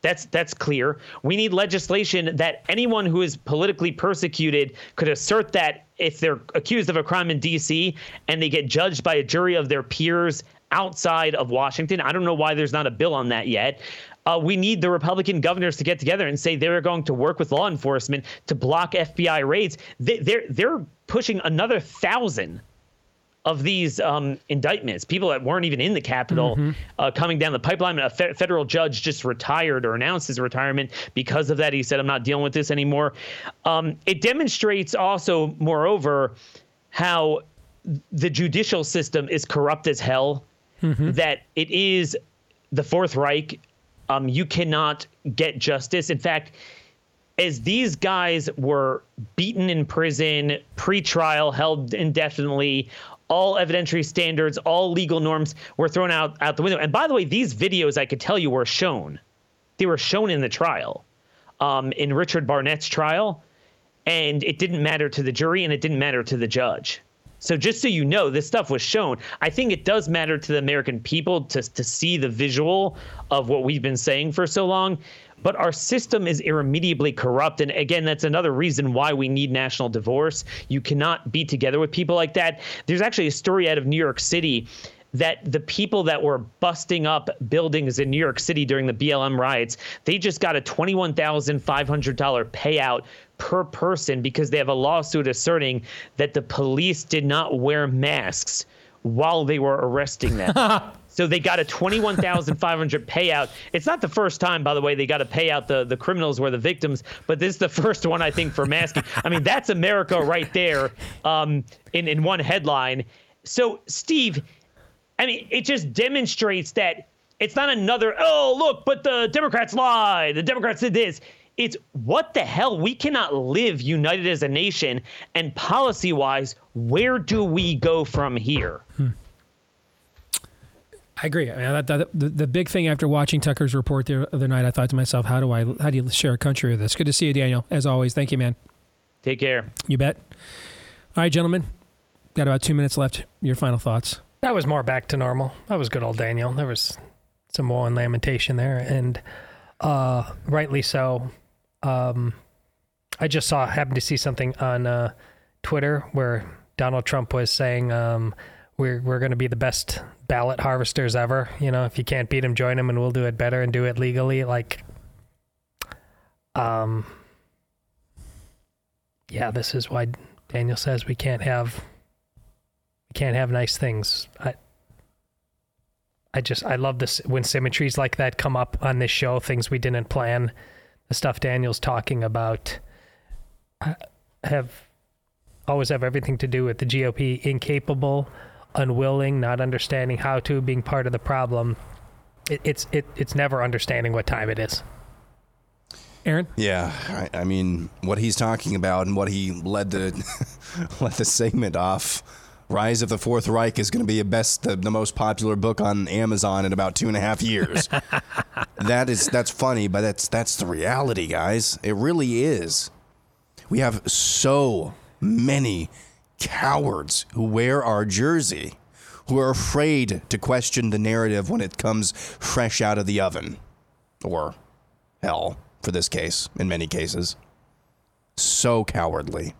That's that's clear. We need legislation that anyone who is politically persecuted could assert that if they're accused of a crime in D.C. and they get judged by a jury of their peers outside of Washington. I don't know why there's not a bill on that yet. Uh, we need the Republican governors to get together and say they're going to work with law enforcement to block FBI raids. They, they're they're pushing another thousand of these um, indictments, people that weren't even in the Capitol, Mm-hmm. uh, coming down the pipeline. A fe- federal judge just retired or announced his retirement because of that. He said, "I'm not dealing with this anymore." Um, it demonstrates also, moreover, how the judicial system is corrupt as hell. That it is the Fourth Reich. Um, you cannot get justice. In fact, as these guys were beaten in prison, pre-trial, held indefinitely, all evidentiary standards, all legal norms were thrown out out the window. And by the way, these videos I could tell you were shown. They were shown in the trial, um, in Richard Barnett's trial, and it didn't matter to the jury and it didn't matter to the judge. So just so you know, this stuff was shown. I think it does matter to the American people to to see the visual of what we've been saying for so long. But our system is irremediably corrupt. And again, that's another reason why we need national divorce. You cannot be together with people like that. There's actually a story out of New York City that the people that were busting up buildings in New York City during the BLM riots, they just got a $21,500 payout per person because they have a lawsuit asserting that the police did not wear masks while they were arresting them. So they got a twenty-one thousand five hundred payout. It's not the first time, by the way, they got to pay out the the criminals were the victims, but this is the first one I think for masking. I mean, that's America right there, um, in in one headline. So Steve, I mean, it just demonstrates that It's not another, oh, look, but the Democrats lied. The Democrats did this. It's what the hell? We cannot live united as a nation. And policy wise, where do we go from here? I agree. I mean, that, that, the, the big thing after watching Tucker's report the other night, I thought to myself, how do I, how do you share a country with this? Good to see you, Daniel. As always, thank you, man. Take care. You bet. All right, gentlemen, got about two minutes left. Your final thoughts. That was more back to normal. That was good old Daniel. There was some more and lamentation there, and uh, rightly so. Um, I just saw, happened to see something on uh, Twitter where Donald Trump was saying um, we're we're going to be the best ballot harvesters ever. You know, if you can't beat him, join him, and we'll do it better and do it legally. Like, um, yeah, this is why Daniel says we can't have we can't have nice things. I I just I love this when symmetries like that come up on this show, things we didn't plan, the stuff Daniel's talking about uh, have always have everything to do with the GOP incapable, unwilling, not understanding how to, being part of the problem. It, it's it it's never understanding what time it is. Aaron? Yeah, I, I mean, what he's talking about and what he led the led the segment off. Rise of the Fourth Reich is going to be a best, the, the most popular book on Amazon in about two and a half years. that is that's funny, but that's that's the reality, guys. It really is. We have so many cowards who wear our jersey, who are afraid to question the narrative when it comes fresh out of the oven, or hell, for this case, in many cases. So cowardly.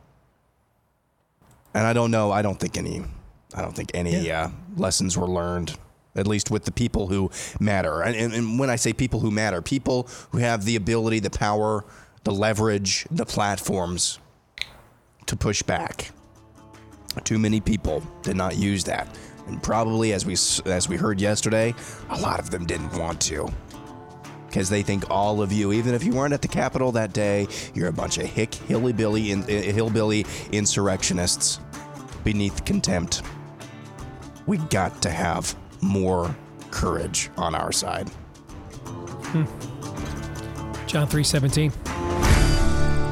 And I don't know, I don't think any I don't think any uh, lessons were learned, at least with the people who matter. And, and, and when I say people who matter, people who have the ability, the power, the leverage, the platforms to push back. Too many people did not use that. And probably, as we as we heard yesterday, a lot of them didn't want to because they think all of you, even if you weren't at the Capitol that day, you're a bunch of hick hillbilly in, uh, hillbilly insurrectionists beneath contempt. We got to have more courage on our side. Hmm. John three seventeen.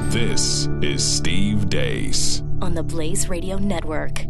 This is Steve Deace. on the Blaze Radio Network.